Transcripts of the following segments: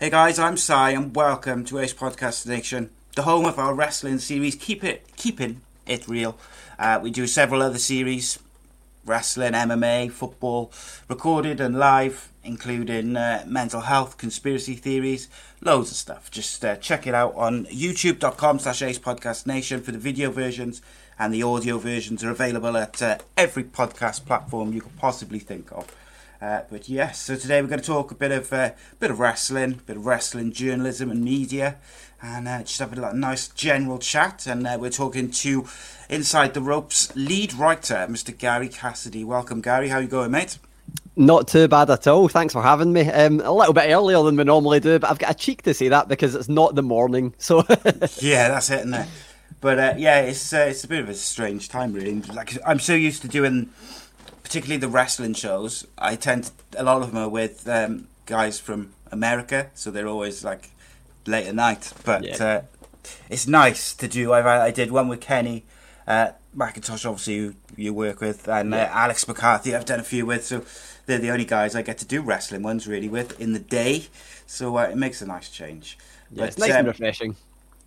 Hey guys, I'm Si and welcome to Ace Podcast Nation, the home of our wrestling series. Keep it, keeping it real. Uh, we do several other series, wrestling, MMA, football, recorded and live, including uh, mental health, conspiracy theories, loads of stuff. Just uh, check it out on youtube.com slash Ace Podcast Nation for the video versions and the audio versions are available at uh, every podcast platform you could possibly think of. Uh, but yes, so today we're going to talk a bit of uh, bit of wrestling, bit of wrestling journalism and media, and uh, just have a nice general chat. And uh, we're talking to Inside the Ropes lead writer, Mr. Gary Cassidy. Welcome, Gary. How you going, mate? Not too bad at all. Thanks for having me. Um, a little bit earlier than we normally do, but I've got a cheek to say that because it's not the morning. So yeah, that's it, isn't it? But uh, yeah, it's uh, it's a bit of a strange time, really. Like I'm so used to doing particularly the wrestling shows, I tend to, a lot of them are with um, guys from America, so they're always like late at night. But yeah. uh, it's nice to do. i I did one with Kenny uh, McIntosh, obviously you, you work with, and uh, yeah. uh, Alex McCarthy. I've done a few with, so they're the only guys I get to do wrestling ones really with in the day. So uh, it makes a nice change. Yeah, but, it's nice um, and refreshing.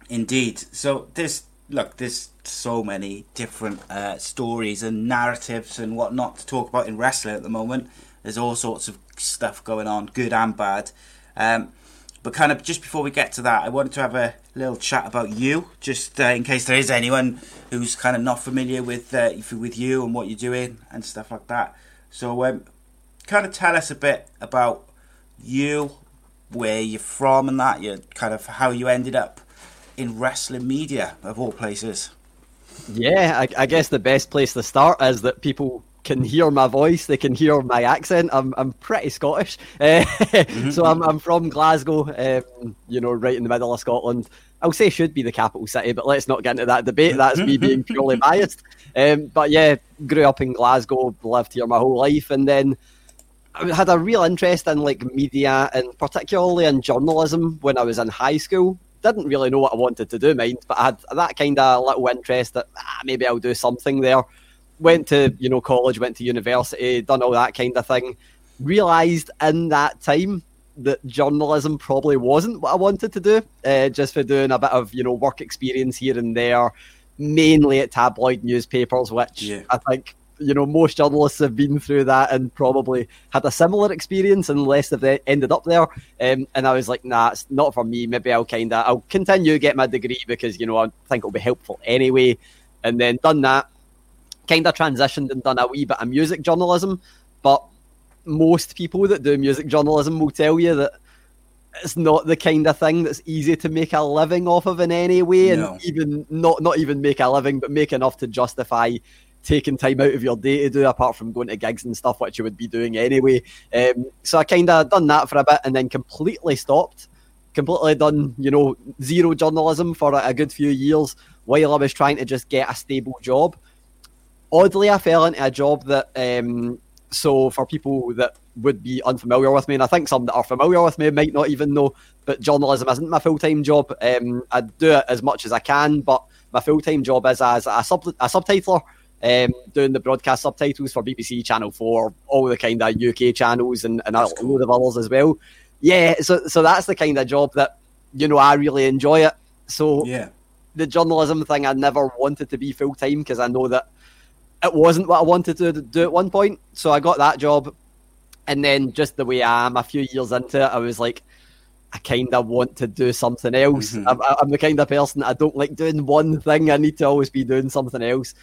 Indeed. So this look, there's so many different uh, stories and narratives and whatnot to talk about in wrestling at the moment. There's all sorts of stuff going on, good and bad. Um, but kind of just before we get to that, I wanted to have a little chat about you, just uh, in case there is anyone who's kind of not familiar with uh, with you and what you're doing and stuff like that. So, um, kind of tell us a bit about you, where you're from, and that. You kind of how you ended up in wrestling media, of all places. Yeah, I, I, guess the best place to start is that people can hear my voice, they can hear my accent. I'm I'm pretty Scottish, uh, mm-hmm. so I'm I'm from Glasgow, um, you know, right in the middle of Scotland. I'll say should be the capital city, but let's not get into that debate. That's me being purely biased. Um, but yeah, grew up in Glasgow, lived here my whole life, and then I had a real interest in like media and particularly in journalism when I was in high school didn't really know what I wanted to do, mind, but I had that kind of little interest that ah, maybe I'll do something there. Went to you know college, went to university, done all that kind of thing. Realised in that time that journalism probably wasn't what I wanted to do. Uh, just for doing a bit of you know work experience here and there, mainly at tabloid newspapers, which yeah. I think you know, most journalists have been through that and probably had a similar experience, unless they've ended up there. Um, and I was like, nah, it's not for me. Maybe I'll kind of, I'll continue to get my degree because you know I think it'll be helpful anyway. And then done that, kind of transitioned and done a wee bit of music journalism. But most people that do music journalism will tell you that it's not the kind of thing that's easy to make a living off of in any way, no. and even not not even make a living, but make enough to justify taking time out of your day to do apart from going to gigs and stuff, which you would be doing anyway. Um, so I kind of done that for a bit and then completely stopped. Completely done, you know, zero journalism for a, good few years while I was trying to just get a stable job. oddly, I fell into a job that. Um, so for people that would be unfamiliar with me, and I think some that are familiar with me might not even know, but journalism isn't my full time job. Um, I do it as much as I can, but my full time job is as a, sub a subtitler. Um, doing the broadcast subtitles for BBC Channel Four, all the kind of UK channels, and, and a load of others as well. Yeah, so so that's the kind of job that you know I really enjoy it. So Yeah. the journalism thing, I never wanted to be full time because I know that it wasn't what I wanted to do at one point. So I got that job, and then just the way I am, a few years into it, I was like, I kind of want to do something else. Mhm. I'm, I'm the kind of person I don't like doing one thing. I need to always be doing something else.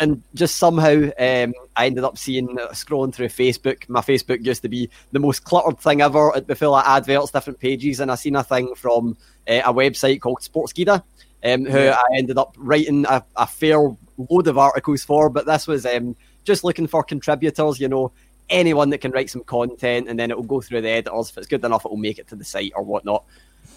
And just somehow, um, I ended up seeing uh, scrolling through Facebook. My Facebook used to be the most cluttered thing ever. It'd be full of adverts, different pages, and I seen a thing from uh, a website called Sportskeeda, um, who Yeah. I ended up writing a, a fair load of articles for. But this was um, just looking for contributors, you know, anyone that can write some content, and then it will go through the editors. If it's good enough, it will make it to the site or whatnot.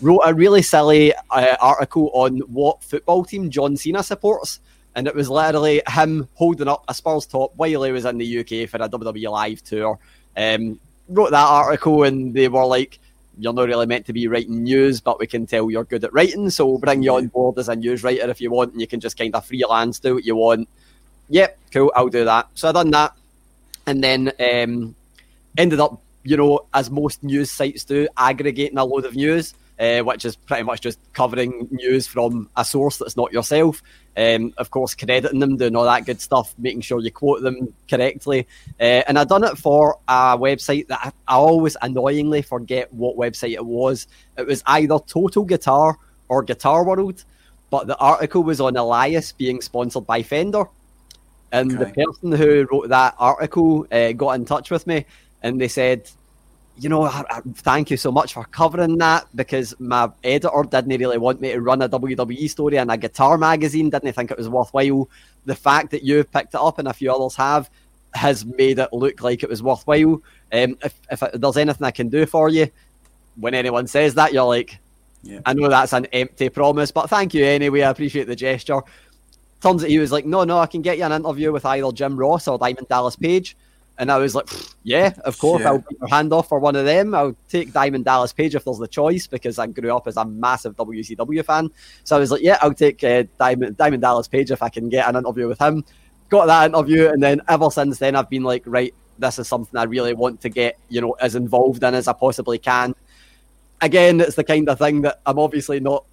Wrote a really silly uh, article on what football team John Cena supports. And it was literally him holding up a Spurs top while he was in the UK for a WWE Live tour. Um, wrote that article, and they were like, "You're not really meant to be writing news, but we can tell you're good at writing, so we'll bring you on board as a news writer if you want, and you can just kind of freelance do what you want." Yep, cool, I'll do that. So I done that, and then um, ended up, you know, as most news sites do, aggregating a load of news, uh, which is pretty much just covering news from a source that's not yourself. Um, of course, crediting them, doing all that good stuff, making sure you quote them correctly. Uh, and I done it for a website that I, I always annoyingly forget what website it was. It was either Total Guitar or Guitar World, but the article was on Elias being sponsored by Fender. And Okay. the person who wrote that article uh, got in touch with me and they said, you know, I, I- thank you so much for covering that because my editor didn't really want me to run a WWE story in a guitar magazine, didn't think it was worthwhile. The fact that you've picked it up and a few others have has made it look like it was worthwhile. Um, if, if there's anything I can do for you, when anyone says that, you're like, Yeah. I know that's an empty promise, but thank you anyway. I appreciate the gesture. Turns out he was like, no, no, I can get you an interview with either Jim Ross or Diamond Dallas Page. And I was like, yeah, of course, Yeah. I'll your hand off for one of them. I'll take Diamond Dallas Page if there's the choice because I grew up as a massive WCW fan. So I was like, yeah, I'll take uh, Diamond, Diamond Dallas Page if I can get an interview with him. Got that interview, and then ever since then, I've been like, right, this is something I really want to get, you know, as involved in as I possibly can again, it's the kind of thing that I'm obviously not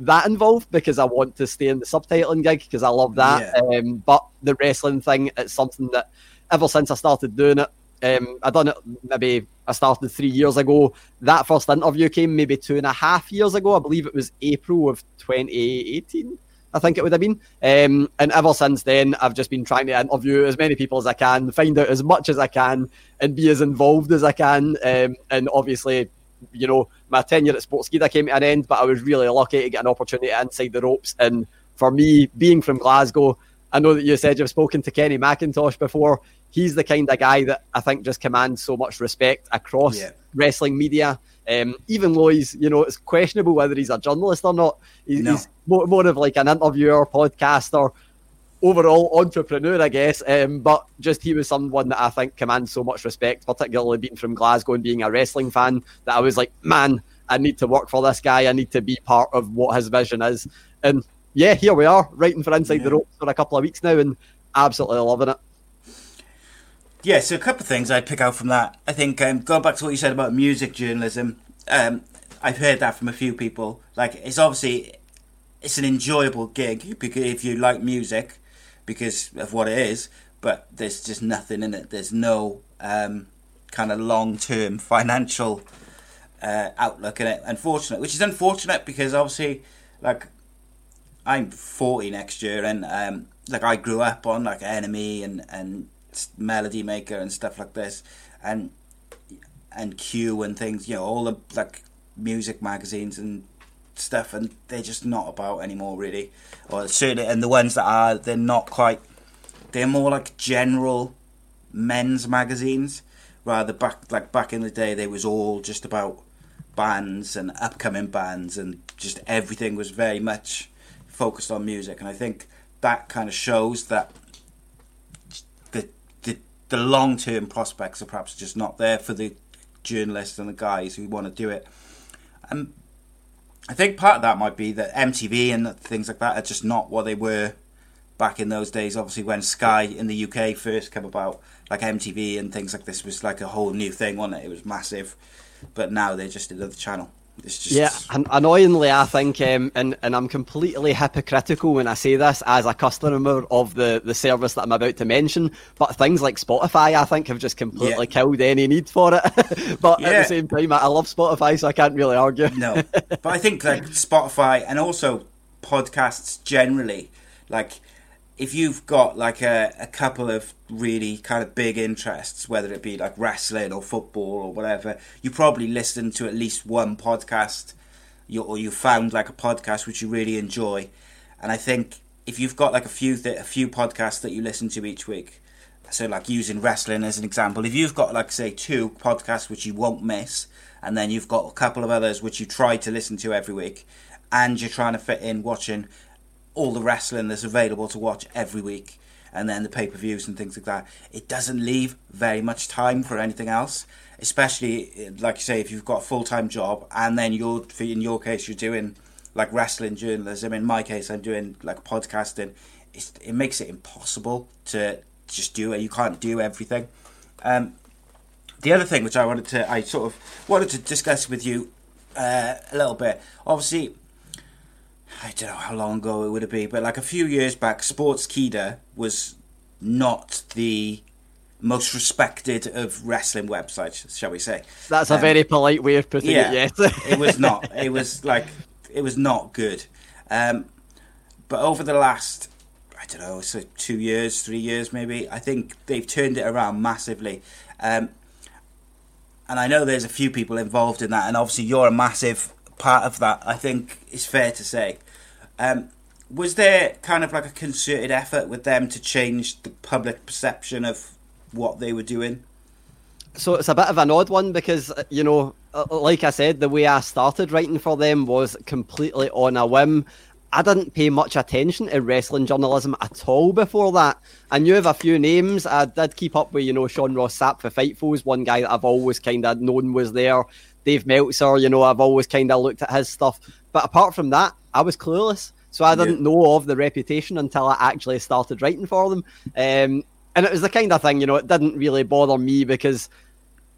that involved because I want to stay in the subtitling gig because I love that. Um, but the wrestling thing, it's something that ever since I started doing it, um, I done it maybe I started three years ago. That first interview came maybe two and a half years ago. I believe it was April of 2018. I think it would have been. Um, and ever since then, I've just been trying to interview as many people as I can, find out as much as I can, and be as involved as I can. Um, and obviously, you know, my tenure at Sportskeeda came to an end, but I was really lucky to get an opportunity inside the ropes. And for me, being from Glasgow, I know that you said you've spoken to Kenny McIntosh before. He's the kind of guy that I think just commands so much respect across Yeah. wrestling media. Um, even though he's, you know, it's questionable whether he's a journalist or not. He's, No. he's more, more of like an interviewer, podcaster, overall entrepreneur, I guess. Um, but just he was someone that I think commands so much respect, particularly being from Glasgow and being a wrestling fan, that I was like, man, I need to work for this guy. I need to be part of what his vision is. And yeah, here we are, writing for Inside the Ropes for a couple of weeks now, and absolutely loving it. Yeah, so a couple of things I'd pick out from that. I think um, going back to what you said about music journalism, um, I've heard that from a few people. Like, it's obviously it's an enjoyable gig because if you like music, because of what it is. But there's just nothing in it. There's no um, kind of long term financial uh, outlook in it. Unfortunate, which is unfortunate because obviously, like, I'm 40 next year, and um, like I grew up on like NME and and Melody Maker and stuff like this, and and Q and things. You know, all the like music magazines and stuff, and they're just not about anymore, really. Or certainly, and the ones that are, they're not quite. They're more like general men's magazines, rather back like back in the day. They was all just about bands and upcoming bands, and just everything was very much focused on music. And I think that kind of shows that the long term prospects are perhaps just not there for the journalists and the guys who want to do it. And I think part of that might be that MTV and things like that are just not what they were back in those days. Obviously, when Sky in the UK first came about, like MTV and things like this was like a whole new thing, wasn't it? It was massive. But now they're just another channel. It's just... Yeah, and annoyingly, I think, um, and and I'm completely hypocritical when I say this as a customer of the, the service that I'm about to mention. But things like Spotify, I think, have just completely yeah. killed any need for it. but yeah. at the same time, I love Spotify, so I can't really argue. no, but I think like Spotify and also podcasts generally, like if you've got like a, a couple of really kind of big interests, whether it be like wrestling or football or whatever, you probably listen to at least one podcast, you, or you found like a podcast which you really enjoy. And I think if you've got like a few th- a few podcasts that you listen to each week, so like using wrestling as an example, if you've got like say two podcasts which you won't miss, and then you've got a couple of others which you try to listen to every week, and you're trying to fit in watching all the wrestling that's available to watch every week and then the pay per views and things like that. It doesn't leave very much time for anything else, especially like you say, if you've got a full time job and then you're, in your case, you're doing like wrestling journalism. In my case, I'm doing like podcasting. It's, it makes it impossible to just do it. You can't do everything. Um, the other thing which I wanted to, I sort of wanted to discuss with you uh, a little bit. Obviously, I don't know how long ago it would have been, but like a few years back, Sportskeeda was not the most respected of wrestling websites, shall we say? That's um, a very polite way of putting yeah, it. Yes, it was not. It was like it was not good. Um, but over the last, I don't know, so two years, three years, maybe, I think they've turned it around massively. Um, and I know there's a few people involved in that, and obviously you're a massive part of that. I think it's fair to say. Um, was there kind of like a concerted effort with them to change the public perception of what they were doing? So it's a bit of an odd one because, uh, you know, uh, like I said, the way I started writing for them was completely on a whim. I didn't pay much attention to wrestling journalism at all before that. I knew of a few names. I did keep up with, you know, Sean Ross Sapp for Fightfuls, one guy that I've always kind of known was there. Dave Meltzer, you know, I've always kind of looked at his stuff. But apart from that, I was clueless. So I didn't yeah. know of the reputation until I actually started writing for them. Um, and it was the kind of thing, you know, it didn't really bother me because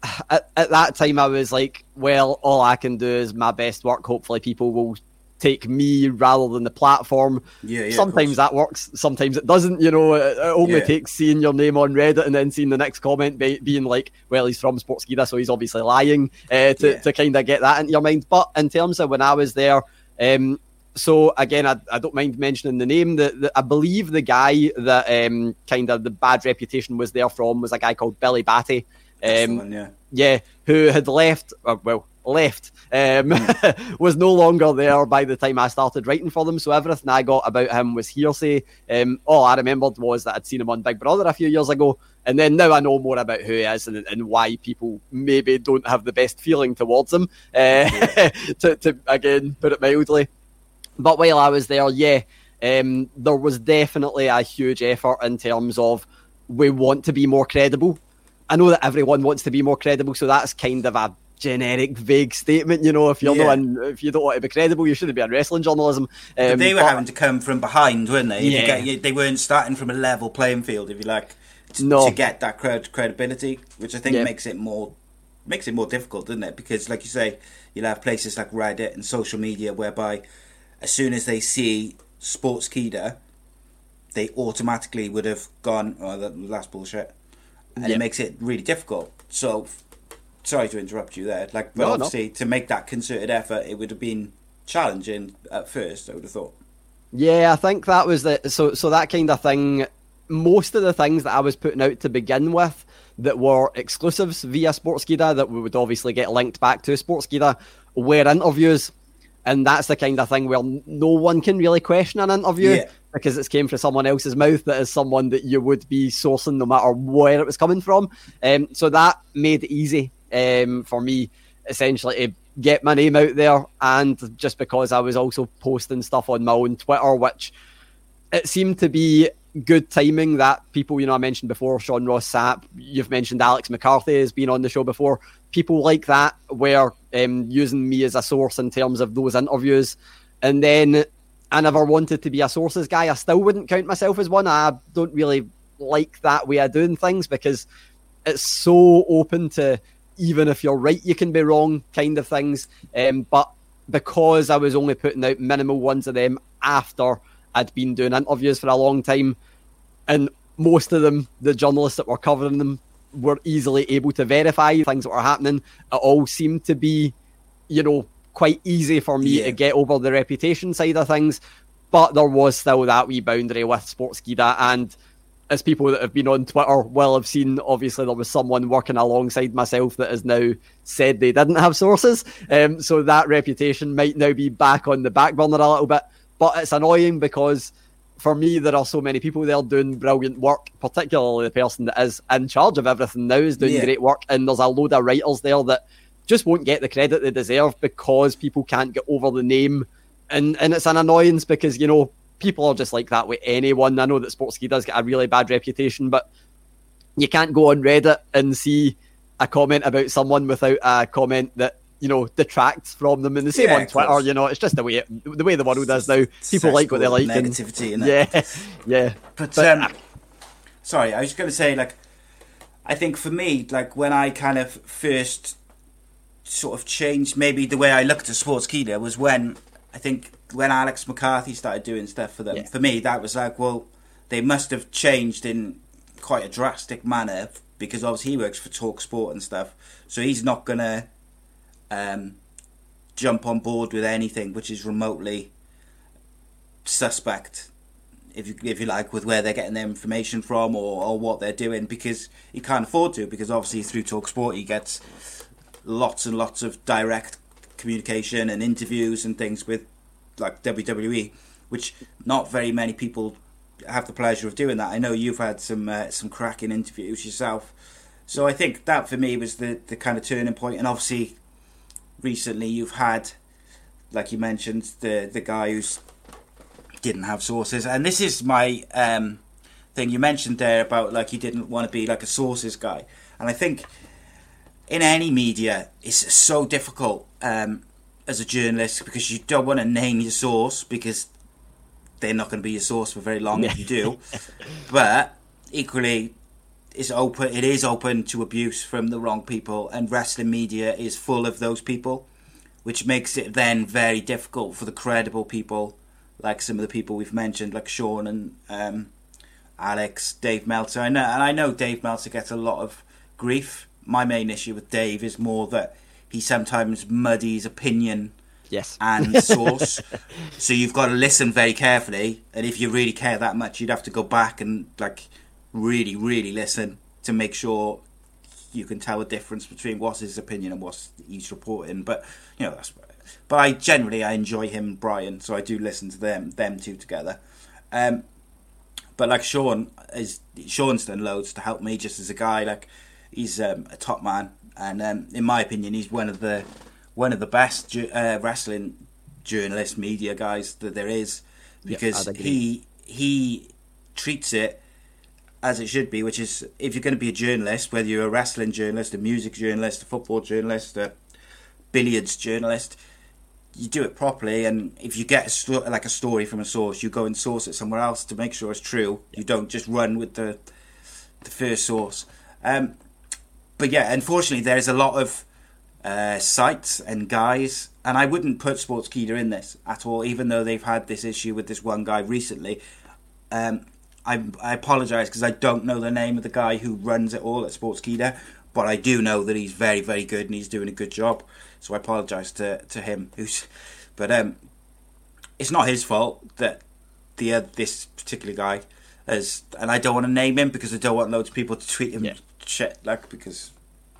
at, at that time I was like, well, all I can do is my best work. Hopefully, people will take me rather than the platform. Yeah, yeah Sometimes that works. Sometimes it doesn't. You know, it, it only yeah. takes seeing your name on Reddit and then seeing the next comment be, being like, "Well, he's from Sportskeeda, so he's obviously lying," uh, to yeah. to kind of get that into your mind. But in terms of when I was there, um, so again, I, I, don't mind mentioning the name. That I believe the guy that um, kind of the bad reputation was there from was a guy called Billy Batty. Um, one, yeah. yeah, who had left. Uh, well, left um, mm. was no longer there by the time I started writing for them. So everything I got about him was hearsay. Um, all I remembered was that I'd seen him on Big Brother a few years ago, and then now I know more about who he is and, and why people maybe don't have the best feeling towards him. Uh, to, to again put it mildly. But while I was there, yeah, um, there was definitely a huge effort in terms of we want to be more credible. I know that everyone wants to be more credible, so that's kind of a generic, vague statement. You know, if you're yeah. not, if you don't want to be credible, you shouldn't be in wrestling journalism. Um, they were but, having to come from behind, weren't they? Yeah. Get, they weren't starting from a level playing field, if you like, to, no. to get that cred- credibility, which I think yeah. makes it more makes it more difficult, doesn't it? Because, like you say, you'll have places like Reddit and social media whereby as soon as they see Sports Sportskeeda, they automatically would have gone, oh, that's bullshit. And yep. it makes it really difficult. So, sorry to interrupt you there. Like, but no, obviously, no. to make that concerted effort, it would have been challenging at first, I would have thought. Yeah, I think that was the so so that kind of thing. Most of the things that I was putting out to begin with that were exclusives via Sportskeeda that we would obviously get linked back to Sportskeeda were interviews and that's the kind of thing where no one can really question an interview yeah. because it's came from someone else's mouth that is someone that you would be sourcing no matter where it was coming from. Um, so that made it easy um, for me essentially to get my name out there, and just because I was also posting stuff on my own Twitter, which it seemed to be good timing that people, you know, I mentioned before, Sean Ross Sapp, you've mentioned Alex McCarthy has been on the show before. People like that were um, using me as a source in terms of those interviews. And then I never wanted to be a sources guy. I still wouldn't count myself as one. I don't really like that way of doing things because it's so open to even if you're right, you can be wrong kind of things. Um, but because I was only putting out minimal ones of them after I'd been doing interviews for a long time, and most of them, the journalists that were covering them, were easily able to verify things that were happening. It all seemed to be, you know, quite easy for me Yeah. to get over the reputation side of things. But there was still that wee boundary with Sportskeeda, and as people that have been on Twitter will have seen, obviously there was someone working alongside myself that has now said they didn't have sources. Um, so that reputation might now be back on the back burner a little bit. But it's annoying because for me there are so many people there doing brilliant work, particularly the person that is in charge of everything now is doing Yeah. great work, and there's a load of writers there that just won't get the credit they deserve because people can't get over the name, and and it's an annoyance because you know people are just like that with anyone. I know that Sportskeeda does get a really bad reputation, but you can't go on Reddit and see a comment about someone without a comment that you know detracts from them. And the same Yeah, on Twitter, you know, it's just the way it, the way the world is now. People like what they like. Negativity, innit? yeah, yeah. But, But, um, sorry, I was going to say, like, I think for me, like, when I kind of first sort of changed maybe the way I looked at Sportskeeda was when I think when Alex McCarthy started doing stuff for them. Yeah. For me, that was like, well, they must have changed in quite a drastic manner because obviously he works for Talk Sport and stuff, so he's not gonna um, jump on board with anything which is remotely suspect if you if you like, with where they're getting their information from or, or what they're doing, because he can't afford to, because obviously through Talksport he gets lots and lots of direct communication and interviews and things with like WWE, which not very many people have the pleasure of doing that. I know you've had some uh, some cracking interviews yourself, so I think that for me was the the kind of turning point, and obviously recently you've had, like you mentioned, the the guy who's didn't have sources. And this is my um, thing you mentioned there about like he didn't want to be like a sources guy. And I think in any media, it's so difficult um, as a journalist because you don't want to name your source because they're not going to be your source for very long if you do. But equally, it's open. It is open to abuse from the wrong people, and wrestling media is full of those people, which makes it then very difficult for the credible people, like some of the people we've mentioned, like Sean and um, Alex, Dave Meltzer. I know, and I know Dave Meltzer gets a lot of grief. My main issue with Dave is more that he sometimes muddies opinion Yes. and source. so you've got to listen very carefully, and if you really care that much, you'd have to go back and like really, really listen to make sure you can tell the difference between what's his opinion and what's he's reporting. But you know that's. But I generally I enjoy him and Bryan, so I do listen to them them two together. Um, but like Sean is Sean's done loads to help me just as a guy. Like he's um, a top man, and um, in my opinion, he's one of the one of the best ju- uh, wrestling journalist media guys that there is because he he treats it as it should be, which is if you're going to be a journalist, whether you're a wrestling journalist, a music journalist, a football journalist, a billiards journalist, you do it properly. And if you get a sto- like a story from a source, you go and source it somewhere else to make sure it's true. You don't just run with the the first source. Um, but yeah, unfortunately, there's a lot of uh, sites and guys, and I wouldn't put Sportskeeda in this at all, even though they've had this issue with this one guy recently. Um, I, I apologise because I don't know the name of the guy who runs it all at Sportskeeda, but I do know that he's very, very good and he's doing a good job. So I apologise to, to him. Who's, but um, it's not his fault that the uh, this particular guy has, and I don't want to name him because I don't want loads of people to tweet him Yeah. shit, like because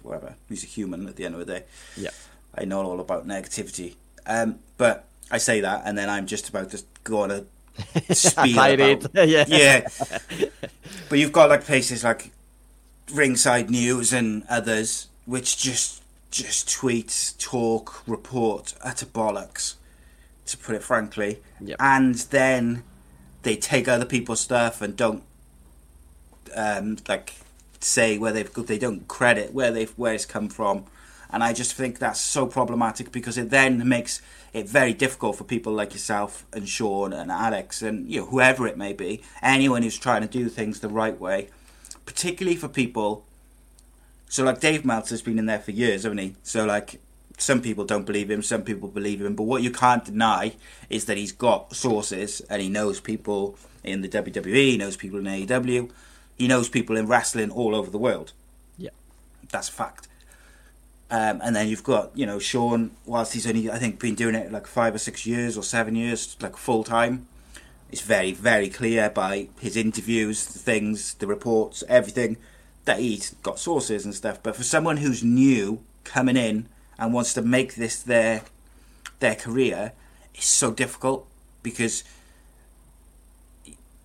whatever, he's a human at the end of the day. Yeah. I know all about negativity. Um, but I say that, and then I'm just about to go on a tirade. about Yeah. yeah. but you've got like places like Ringside News and others, which just just tweet, talk, report utter bollocks, to put it frankly, Yep. and then they take other people's stuff and don't um, like say where they've they don't credit where they've where it's come from, and I just think that's so problematic because it then makes it very difficult for people like yourself and Sean and Alex and you know whoever it may be, anyone who's trying to do things the right way, particularly for people. So like Dave Meltzer's been in there for years, hasn't he? So like some people don't believe him, some people believe him, but what you can't deny is that he's got sources and he knows people in the WWE, he knows people in AEW, he knows people in wrestling all over the world. Yeah, that's a fact. Um, and then you've got you know Sean, whilst he's only I think been doing it like five or six years or seven years, like full time. It's very very clear by his interviews, the things, the reports, everything that he's got sources and stuff. But for someone who's new coming in and wants to make this their their career, it's so difficult because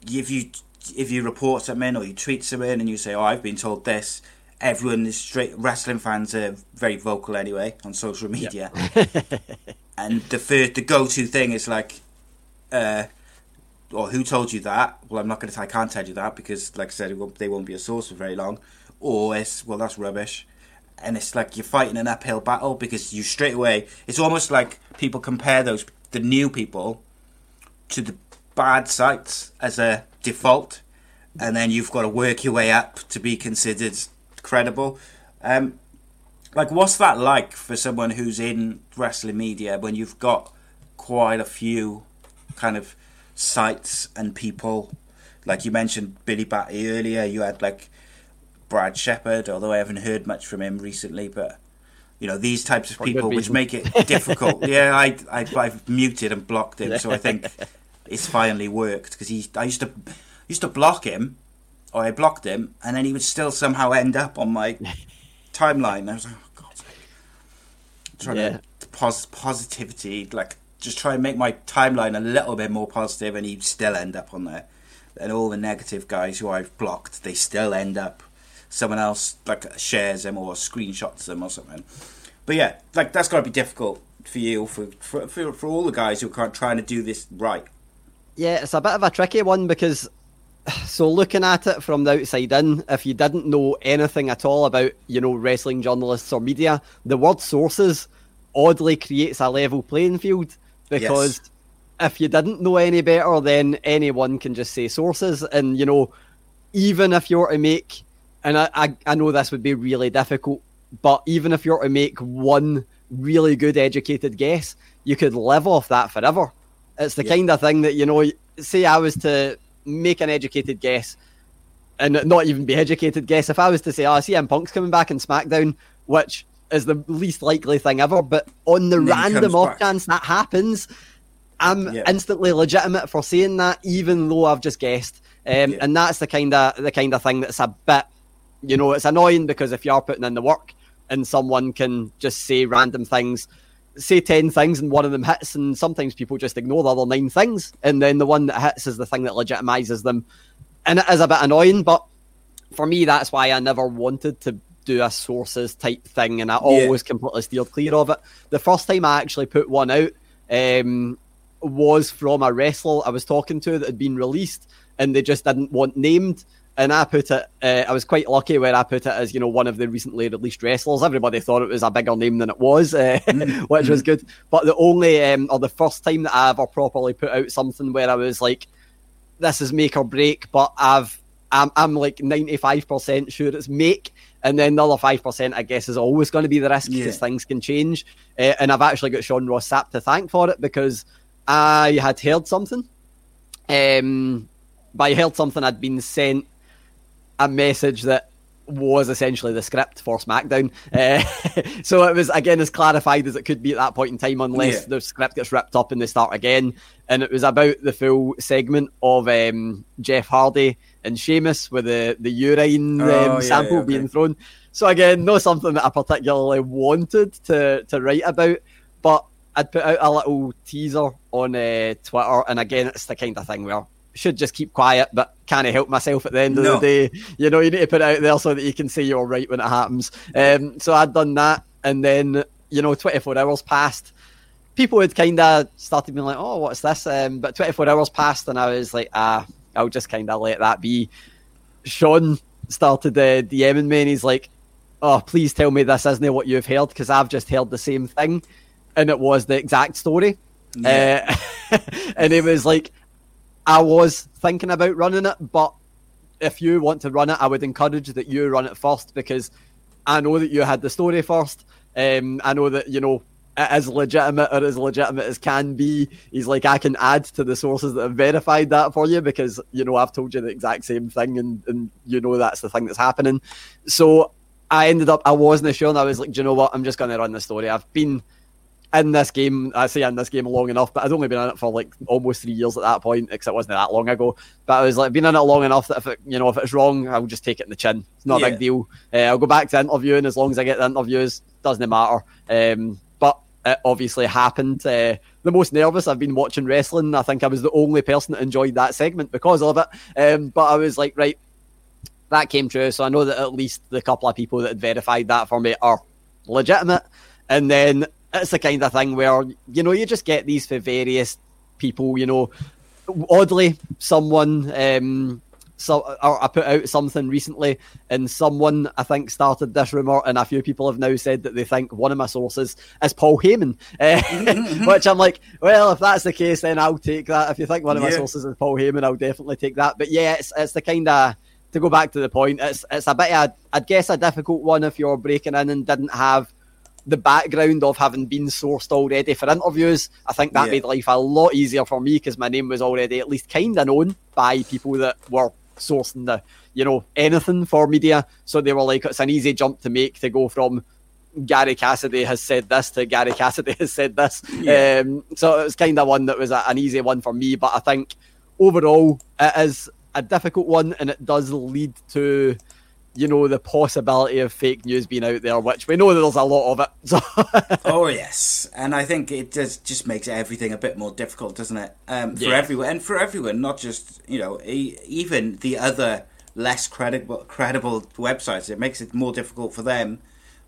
if you if you report something or you tweet something and you say, "Oh, I've been told this," everyone is straight. Wrestling fans are very vocal anyway on social media, yep. and the first, the go-to thing is like, uh, "Or who told you that?" Well, I'm not going to. I can't tell you that because, like I said, won't, they won't be a source for very long. Or it's well, that's rubbish, and it's like you're fighting an uphill battle because you straight away. It's almost like people compare those the new people to the bad sites as a default, and then you've got to work your way up to be considered credible. Um, like, what's that like for someone who's in wrestling media when you've got quite a few kind of sites and people? Like you mentioned Billy Batty earlier, you had like Brad Shepard, although I haven't heard much from him recently, but you know these types of For people which make it difficult. yeah, I, I have muted and blocked him, so I think it's finally worked because he I used to used to block him, or I blocked him, and then he would still somehow end up on my timeline. I was like, oh god, trying yeah. to pos- positivity, like just try and make my timeline a little bit more positive, and he'd still end up on there. And all the negative guys who I've blocked, they still end up. Someone else like shares them or screenshots them or something. But yeah, like that's got to be difficult for you, for, for for for all the guys who are trying to do this right. Yeah, it's a bit of a tricky one because so looking at it from the outside in, if you didn't know anything at all about, you know, wrestling journalists or media, the word sources oddly creates a level playing field because yes. if you didn't know any better, then anyone can just say sources. And, you know, even if you were to make, and I, I, I know this would be really difficult, but even if you were to make one really good educated guess, you could live off that forever. It's the yeah. kind of thing that, you know, say I was to make an educated guess and not even be educated guess. If I was to say, oh, CM Punk's coming back in SmackDown, which is the least likely thing ever, but on the random off chance that happens, I'm yeah. instantly legitimate for saying that, even though I've just guessed. Um, yeah. And that's the kind of the kind of thing that's a bit, you know, it's annoying because if you are putting in the work and someone can just say random things say 10 things and one of them hits, and sometimes people just ignore the other nine things, and then the one that hits is the thing that legitimizes them. And it is a bit annoying, but for me, that's why I never wanted to do a sources type thing, and I always yeah. completely steered clear of it. The first time I actually put one out um, was from a wrestler I was talking to that had been released, and they just didn't want named and I put it. Uh, I was quite lucky where I put it as you know one of the recently released wrestlers. Everybody thought it was a bigger name than it was, uh, mm. which was good. But the only um, or the first time that I ever properly put out something where I was like, "This is make or break," but I've I'm I'm like ninety five percent sure it's make. And then the other five percent, I guess, is always going to be the risk because yeah. things can change. Uh, and I've actually got Sean Ross Sapp to thank for it because I had heard something. Um, by heard something, I'd been sent a message that was essentially the script for SmackDown. Uh, so it was again as clarified as it could be at that point in time, unless yeah. the script gets ripped up and they start again. And it was about the full segment of um, Jeff Hardy and Sheamus with the the urine oh, um, sample yeah, okay. being thrown. So again, not something that I particularly wanted to to write about, but I'd put out a little teaser on uh, Twitter, and again, it's the kind of thing where should just keep quiet, but can't help myself at the end of no. the day. You know, you need to put it out there so that you can say you're right when it happens. Um, so I'd done that, and then you know, 24 hours passed, people had kind of started being like, "Oh, what's this?" Um, but 24 hours passed, and I was like, "Ah, I'll just kind of let that be." Sean started uh, DMing me, and he's like, "Oh, please tell me this isn't what you've heard because I've just heard the same thing," and it was the exact story. Yeah. Uh, and it was like, I was thinking about running it, but if you want to run it, I would encourage that you run it first because I know that you had the story first. Um, I know that you know it is legitimate or as legitimate as can be. He's like, I can add to the sources that have verified that for you because, you know, I've told you the exact same thing and, and you know that's the thing that's happening. So I ended up, I wasn't sure and I was like, do you know what? I'm just going to run the story. I've been in this game, I say in this game long enough, but I'd only been in it for like almost three years at that point, because it wasn't that long ago. But I was like, been in it long enough that if it, you know, if it's wrong, I'll just take it in the chin. It's not yeah. a big deal. Uh, I'll go back to interviewing as long as I get the interviews. Doesn't matter. Um, it obviously happened. Uh, the most nervous I've been watching wrestling. I think I was the only person that enjoyed that segment because of it. Um, but I was like, right, that came true. So I know that at least the couple of people that had verified that for me are legitimate. And then it's the kind of thing where, you know, you just get these for various people, you know. Oddly, someone um, so I put out something recently, and someone I think started this rumor, and a few people have now said that they think one of my sources is Paul Heyman, uh, which I'm like, well, if that's the case, then I'll take that. If you think one of yeah. my sources is Paul Heyman, I'll definitely take that. But yeah, it's it's the kind of to go back to the point, it's it's a bit of, I'd guess a difficult one if you're breaking in and didn't have the background of having been sourced already for interviews, I think that yeah. made life a lot easier for me because my name was already at least kind of known by people that were sourcing the you know anything for media. So they were like, it's an easy jump to make to go from Gary Cassidy has said this to Gary Cassidy has said this. Yeah. Um, so it was kind of one that was a, an easy one for me. But I think overall it is a difficult one, and it does lead to you know, the possibility of fake news being out there, which we know there's a lot of it. So. oh yes, and I think it just just makes everything a bit more difficult, doesn't it? Um, for yeah. everyone, and for everyone, not just you know, e- even the other less credible credible websites. It makes it more difficult for them.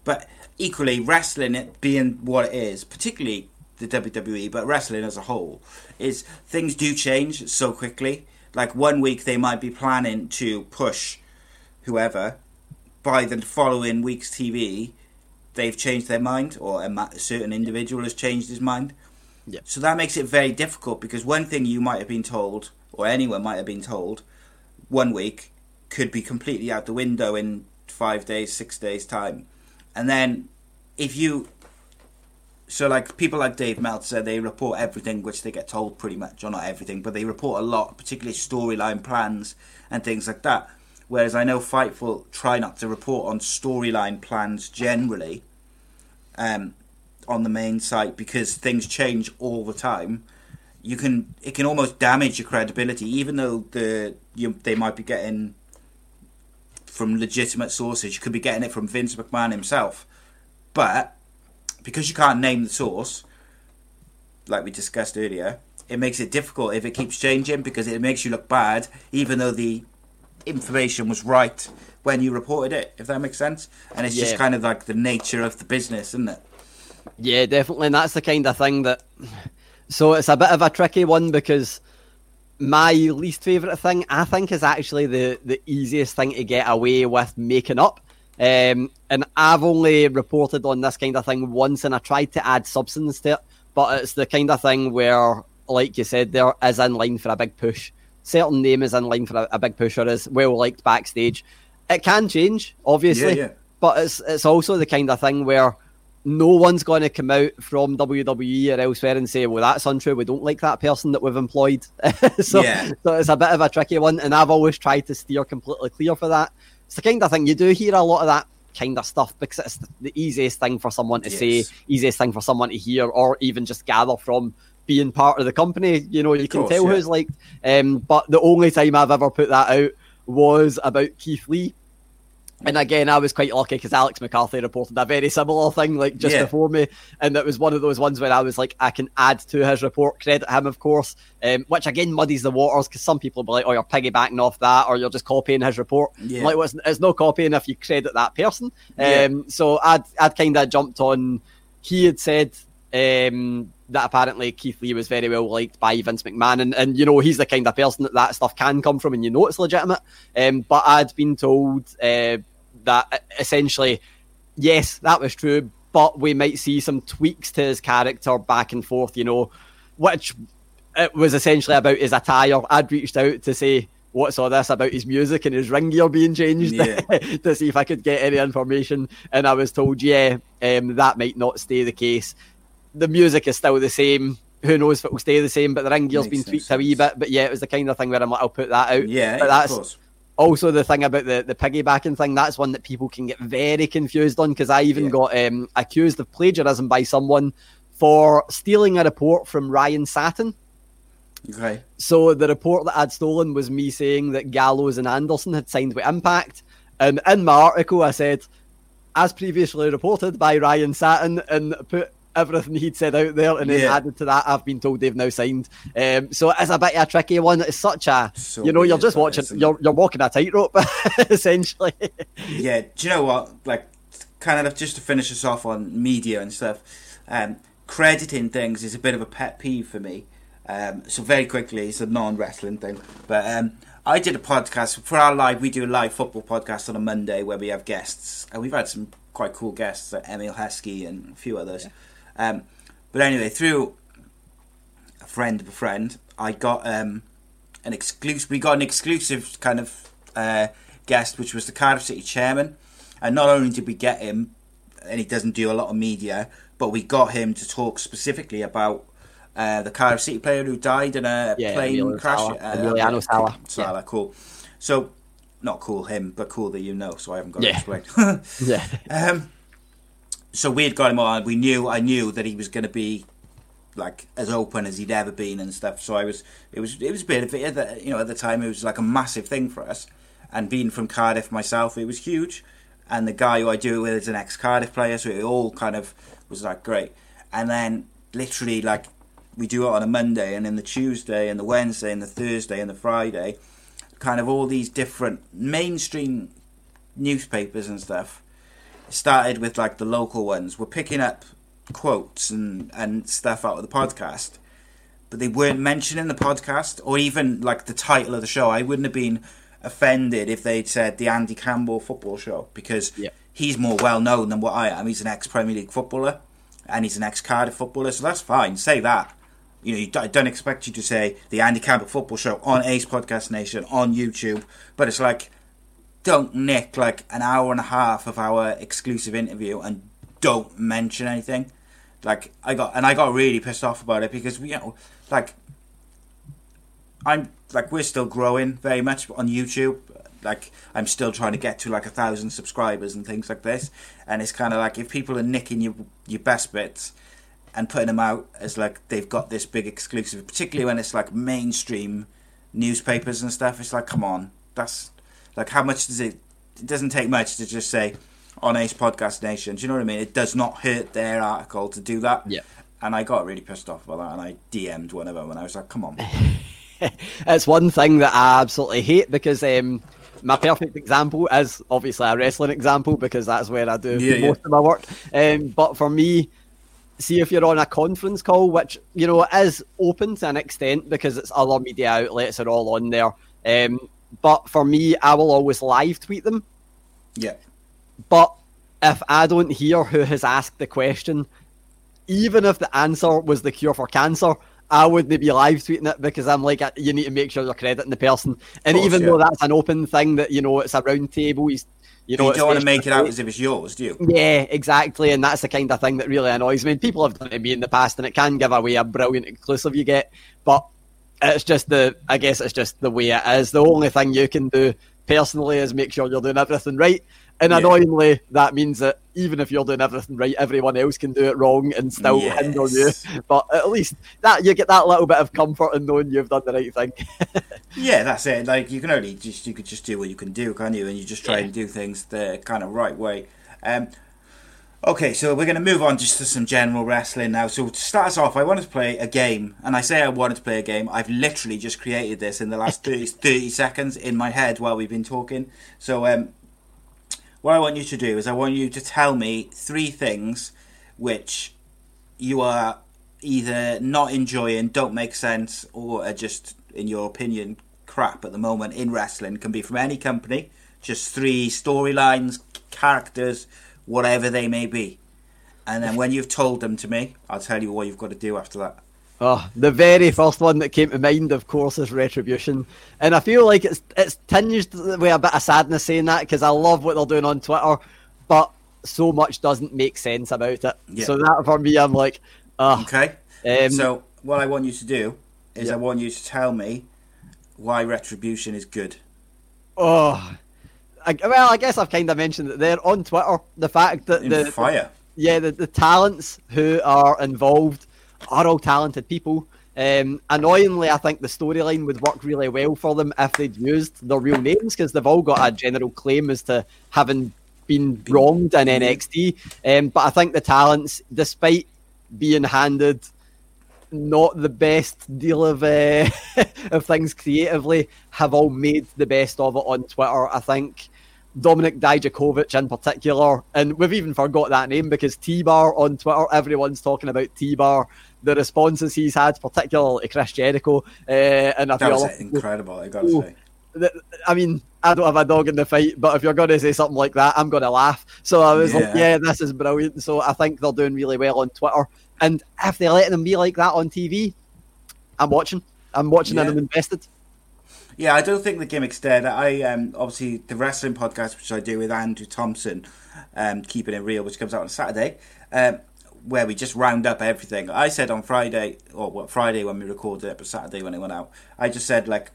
But equally, wrestling it being what it is, particularly the WWE, but wrestling as a whole, is things do change so quickly. Like one week they might be planning to push whoever, by the following week's TV, they've changed their mind, or a certain individual has changed his mind. Yeah. So that makes it very difficult because one thing you might have been told, or anyone might have been told, one week could be completely out the window in five days, six days' time. And then if you. So, like people like Dave Meltzer, they report everything which they get told pretty much, or not everything, but they report a lot, particularly storyline plans and things like that. Whereas I know Fightful try not to report on storyline plans generally um, on the main site because things change all the time. You can it can almost damage your credibility, even though the you, they might be getting from legitimate sources. You could be getting it from Vince McMahon himself, but because you can't name the source, like we discussed earlier, it makes it difficult if it keeps changing because it makes you look bad, even though the information was right when you reported it, if that makes sense. And it's yeah. just kind of like the nature of the business, isn't it? Yeah, definitely. And that's the kind of thing that. So it's a bit of a tricky one because my least favourite thing, I think, is actually the, the easiest thing to get away with making up. Um, and I've only reported on this kind of thing once, and I tried to add substance to it, but it's the kind of thing where, like you said, there is in line for a big push certain name is in line for a, a big pusher is well liked backstage. It can change, obviously, yeah, yeah. but it's it's also the kind of thing where no one's going to come out from WWE or elsewhere and say, "Well, that's untrue. We don't like that person that we've employed." so, yeah. so it's a bit of a tricky one, and I've always tried to steer completely clear for that. It's the kind of thing you do hear a lot of that kind of stuff because it's the easiest thing for someone to yes. say, easiest thing for someone to hear, or even just gather from being part of the company. You know, you can course, tell yeah. who's like. Um, but the only time I've ever put that out was about Keith Lee. And again, I was quite lucky because Alex McCarthy reported a very similar thing like just yeah. before me, and it was one of those ones where I was like, I can add to his report, credit him, of course, um, which again muddies the waters because some people will be like, "Oh, you're piggybacking off that," or "You're just copying his report." Yeah. Like, well, it's, it's, no copying if you credit that person. Um, so I'd I'd kind of jumped on. He had said Um, that apparently Keith Lee was very well liked by Vince McMahon, and, and you know he's the kind of person that that stuff can come from, and you know it's legitimate. Um, but I'd been told uh, that essentially, yes, that was true, but we might see some tweaks to his character back and forth. You know, which it was essentially about his attire. I'd reached out to say what's all this about his music and his ring gear being changed Yeah. to see if I could get any information. And I was told, yeah, um, that might not stay the case. The music is still the same. Who knows if it will stay the same? But the ring gear's been tweaked a wee bit. But yeah, it was the kind of thing where I'm like, I'll put that out. Yeah, but of that's course. also the thing about the, the piggybacking thing. That's one that people can get very confused on because I even Yeah. got um, accused of plagiarism by someone for stealing a report from Ryan Satin. Okay. So the report that I'd stolen was me saying that Gallows and Anderson had signed with Impact. And in my article, I said, as previously reported by Ryan Satin, and put everything he'd said out there. And then Yeah. added to that, I've been told they've now signed. Um, so it's a bit of a tricky one. It's such a, So you know, you're just watching, is, you're, you're walking a tightrope, essentially. Yeah, do you know what? Like, kind of just to finish us off on media and stuff, um, crediting things is a bit of a pet peeve for me. Um, so very quickly, it's a non-wrestling thing, but um, I did a podcast for our live. We do a live football podcast on a Monday where we have guests, and we've had some quite cool guests, like Emile Heskey and a few others. Um, but anyway, through a friend of a friend, I got um, an exclusive. We got an exclusive kind of uh, guest, which was the Cardiff City chairman. And not only did we get him, and he doesn't do a lot of media, but we got him to talk specifically about uh, the Cardiff City player who died in a Yeah, plane crash. Sala. uh, Emiliano Sala. Sala, cool. So, not cool him, but cool that you know. So I haven't got Yeah. to explain. yeah. Um, so we had got him on. We knew, I knew that he was going to be like as open as he'd ever been and stuff. So I was, it was, it was a bit of it. You know, at the time it was like a massive thing for us. And being from Cardiff myself, it was huge. And the guy who I do it with is an ex-Cardiff player, so it all kind of was like great. And then literally like we do it on a Monday, and then the Tuesday, and the Wednesday, and the Thursday, and the Friday, kind of all these different mainstream newspapers and stuff started with like the local ones. Were picking up quotes and and stuff out of the podcast but they weren't mentioning the podcast or even like the title of the show. I wouldn't have been offended if they'd said the andy campbell football show because Yeah. he's more well known than what i am. He's an ex premier league footballer and he's an ex cardiff footballer so that's fine. Say that. You know, you, I don't expect you to say the Andy Campbell Football Show on Ace Podcast Nation on YouTube, but it's like, don't nick like an hour and a half of our exclusive interview and don't mention anything. Like I got, and I got really pissed off about it because you know, like, I'm like we're still growing very much on YouTube. Like I'm still trying to get to like a thousand subscribers and things like this, and it's kind of like if people are nicking your your best bits and putting them out as like they've got this big exclusive, particularly when it's like mainstream newspapers and stuff. It's like, come on, that's like how much does it? It doesn't take much to just say on Ace Podcast Nation. Do you know what I mean? It does not hurt their article to do that. Yeah. And I got really pissed off about that, and I DM'd one of them, and I was like, "Come on, it's one thing that I absolutely hate because um, my perfect example is obviously a wrestling example because that's where I do Yeah, yeah. most of my work. Um, but for me, see if you're on a conference call, which you know is open to an extent because it's other media outlets are all on there. Um, but for me, I will always live tweet them. yeah, But if I don't hear who has asked the question, even if the answer was the cure for cancer, I wouldn't be live tweeting it because I'm like, you need to make sure you're crediting the person. And course, even yeah. though that's an open thing that, you know, it's a round table, he's, you know, you don't want to make it out as if it's yours, do you?" Yeah, exactly. And that's the kind of thing that really annoys me. And people have done it to me in the past, and it can give away a brilliant exclusive you get. But it's just the, I guess it's just the way it is. The only thing you can do personally is make sure you're doing everything right. And Yeah. annoyingly, that means that even if you're doing everything right, everyone else can do it wrong and still hinder you. But at least that you get that little bit of comfort in knowing you've done the right thing. Yeah, that's it. Like you can only just you could just do what you can do, can't you? And you just try Yeah. and do things the kind of right way. Um, okay, so we're going to move on just to some general wrestling now. So to start us off, I wanted to play a game, and I say I wanted to play a game. I've literally just created this in the last 30, 30 seconds in my head while we've been talking. So um, what I want you to do is I want you to tell me three things which you are either not enjoying, don't make sense, or are just, in your opinion, crap at the moment in wrestling. Can be from any company, just three storylines, characters, whatever they may be. And then when you've told them to me, I'll tell you what you've got to do after that. Oh, the very first one that came to mind, of course, is Retribution, and I feel like it's it's tinged with a bit of sadness saying that because I love what they're doing on Twitter, but so much doesn't make sense about it. Yeah. So that for me, I'm like, oh, Okay? Um, so, what I want you to do is Yeah. I want you to tell me why Retribution is good. oh. I, well, I guess I've kind of mentioned it there on Twitter. The fact that In the fire. yeah, the, the talents who are involved are all talented people. Um, annoyingly, I think the storyline would work really well for them if they'd used their real names because they've all got a general claim as to having been wronged in NXT. Um, but I think the talents, despite being handed not the best deal of uh, of things creatively, have all made the best of it on Twitter. I think Dominik Dijakovic in particular, and we've even forgot that name because T Bar on Twitter, everyone's talking about T Bar. The responses he's had, particularly Chris Jericho, uh, and I That feel was incredible, I gotta Ooh. say. I mean, I don't have a dog in the fight, but if you're going to say something like that, I'm going to laugh. So I was like, Yeah. yeah, this is brilliant. So I think they're doing really well on Twitter. And if they're letting them be like that on TV, I'm watching. I'm watching and I'm invested. Yeah, I don't think the gimmick's dead. I um, obviously the wrestling podcast which I do with Andrew Thompson, um, keeping it real, which comes out on Saturday, um, where we just round up everything. I said on Friday, or what Friday when we recorded it, but Saturday when it went out, I just said like,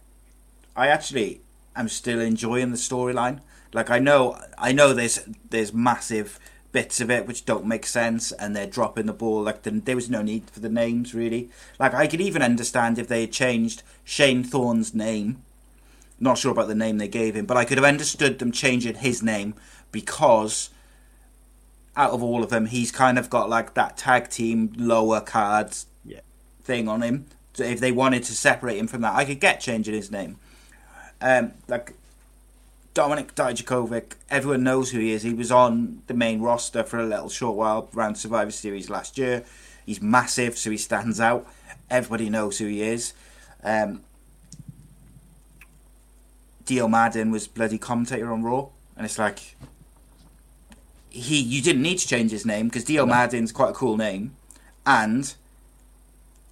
I actually am still enjoying the storyline. Like I know, I know there's there's massive bits of it which don't make sense, and they're dropping the ball. Like the, there was no need for the names really. Like I could even understand if they had changed Shane Thorne's name not sure about the name they gave him, but I could have understood them changing his name because out of all of them, he's kind of got like that tag team lower cards Yeah. thing on him. So if they wanted to separate him from that, I could get changing his name. Um, like Dominik Dijakovic, everyone knows who he is. He was on the main roster for a little short while around Survivor Series last year. He's massive, so he stands out. Everybody knows who he is. Um, Dio Maddin was bloody commentator on Raw, and it's like he you didn't need to change his name because Dio Maddin's quite a cool name, and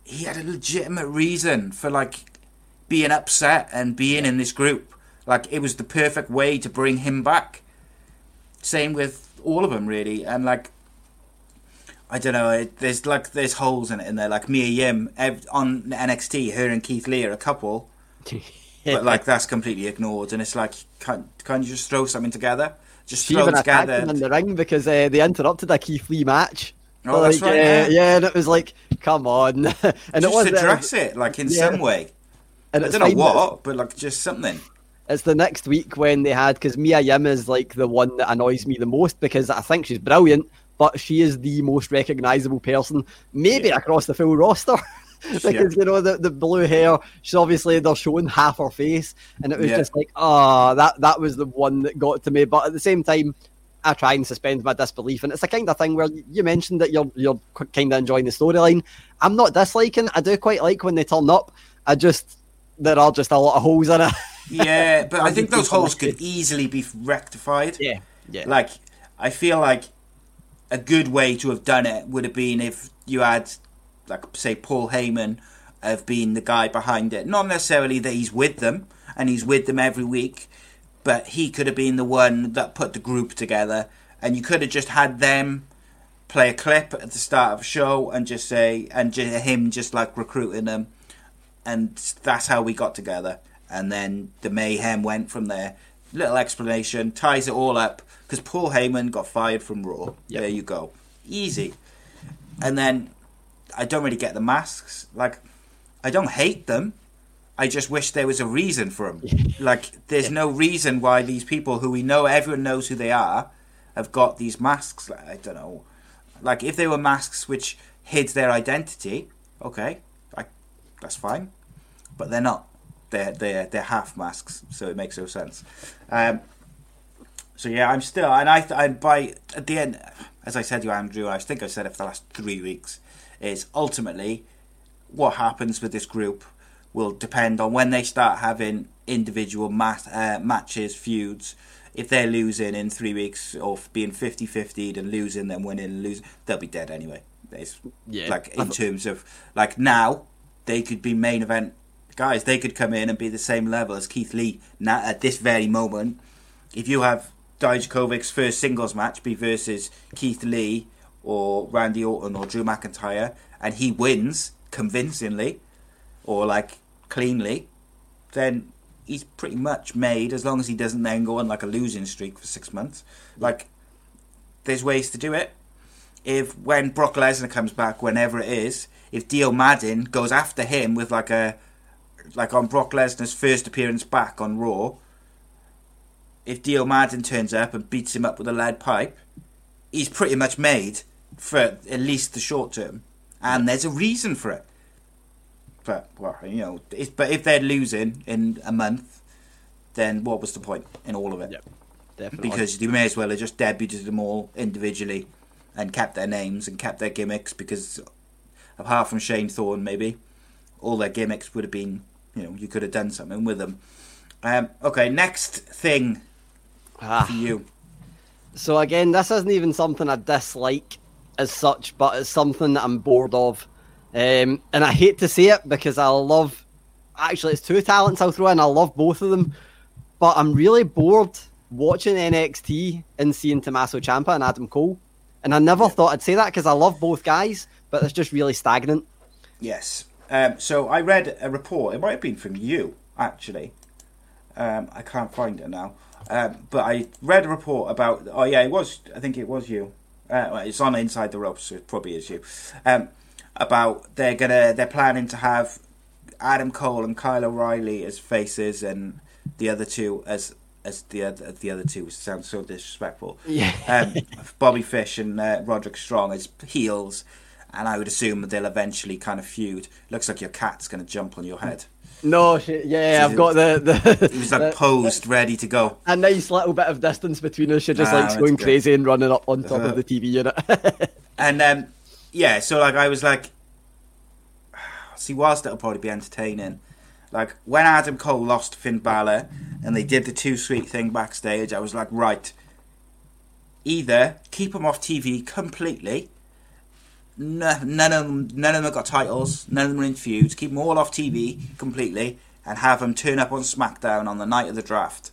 he had a legitimate reason for like being upset and being in this group. Like it was the perfect way to bring him back. Same with all of them really, and like I don't know. It, there's like there's holes in it in there. Like Mia Yim ev- on NXT, her and Keith Lee are a couple, but like that's completely ignored. And it's like, can't can't you just throw something together? Just She throw even it together. him in the ring because uh, they interrupted a Keith Lee match. Oh, that's Like, right, uh, yeah. yeah, and it was like, come on. and it just was address it like in yeah. some way. And I don't know what, but like just something. It's the next week when they had because Mia Yim is like the one that annoys me the most because I think she's brilliant, but she is the most recognizable person, maybe across the full roster. because you know the, the blue hair, she's obviously they're showing half her face, and it was Yeah. just like, oh, that that was the one that got to me. But at the same time, I try and suspend my disbelief, and it's the kind of thing where you mentioned that you're you're kind of enjoying the storyline. I'm not disliking. I do quite like when they turn up. I just there are just a lot of holes in it. Yeah, but I think those holes could easily be rectified. Yeah, yeah. Like, I feel like a good way to have done it would have been if you had, like, say, Paul Heyman have been the guy behind it. Not necessarily that he's with them and he's with them every week, but he could have been the one that put the group together, and you could have just had them play a clip at the start of a show and just say, and ju- him just like recruiting them, and that's how we got together. And then the mayhem went from there. Little explanation ties it all up because Paul Heyman got fired from Raw. There you go, easy. And then I don't really get the masks. Like, I don't hate them. I just wish there was a reason for them. like, there's no reason why these people who we know, everyone knows who they are, have got these masks. Like, I don't know. Like, if they were masks which hid their identity, okay, I, that's fine. But they're not. They're they're they're half masks, so it makes no sense. Um, so yeah, I'm still, and I, I by at the end, as I said to you, Andrew, I think I said it for the last three weeks. Is ultimately what happens with this group will depend on when they start having individual mat- uh, matches, feuds. If they're losing in three weeks or being 50 50 and losing, then winning and losing, they'll be dead anyway. It's Yeah. like in terms of like now, they could be main event guys. They could come in and be the same level as Keith Lee now at this very moment. If you have Dijakovic's first singles match be versus Keith Lee or Randy Orton or Drew McIntyre, and he wins convincingly or like cleanly, then he's pretty much made as long as he doesn't then go on like a losing streak for six months. Like, there's ways to do it. If when Brock Lesnar comes back, whenever it is, if Dio Maddin goes after him with like a like on Brock Lesnar's first appearance back on Raw, if Dio Maddin turns up and beats him up with a lead pipe, he's pretty much made for at least the short term, and there's a reason for it. But well, you know, but if they're losing in a month, then what was the point in all of it? Yep. Definitely. Because you may as well have just debuted them all individually and kept their names and kept their gimmicks because apart from Shane Thorne maybe, all their gimmicks would have been you know, you could have done something with them. Um, okay, next thing Ah. for you. So again, this isn't even something I dislike as such, but it's something that I'm bored of. Um, and I hate to say it because I love. Actually, it's two talents I'll throw in. I love both of them, but I'm really bored watching NXT and seeing Tommaso Ciampa and Adam Cole. And I never thought I'd say that because I love both guys, but it's just really stagnant. Yes. Um, so I read a report. It might have been from you, actually. Um, I can't find it now. Um, but I read a report about. Oh yeah, it was. I think it was you. Uh, well, it's on Inside the Ropes, so it probably is you. Um, about they're gonna they're planning to have Adam Cole and Kyle O'Reilly as faces, and the other two as as the other the other two sounds so disrespectful. Yeah. Um, Bobby Fish and uh, Roderick Strong as heels, and I would assume that they'll eventually kind of feud. Looks like your cat's gonna jump on your head. No, sh- yeah, I've got the the, He was like the- posed, ready to go. a nice little bit of distance between us. She just Ah, likes going good. crazy and running up on top of the TV unit. And um, yeah, so like I was like, see, whilst it'll probably be entertaining, like when Adam Cole lost Finn Balor and they did the Too Sweet thing backstage, I was like, right, either keep them off TV completely. No, none of them, none of them have got titles. None of them are in feuds. Keep them all off TV completely, and have them turn up on SmackDown on the night of the draft,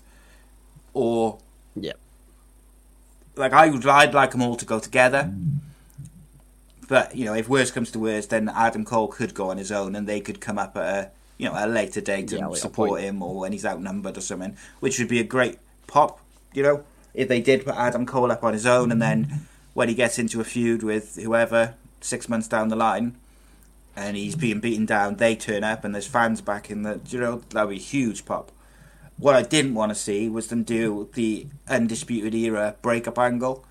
or yep. like I would, I'd like them all to go together. But you know, if worse comes to worse, then Adam Cole could go on his own, and they could come up at a you know a later date Yeah, and support him, or when he's outnumbered or something, which would be a great pop. You know, if they did put Adam Cole up on his own, and then when he gets into a feud with whoever six months down the line, and he's being beaten down, they turn up, and there's fans back in the you know that would be a huge pop. What I didn't want to see was them do the undisputed era breakup angle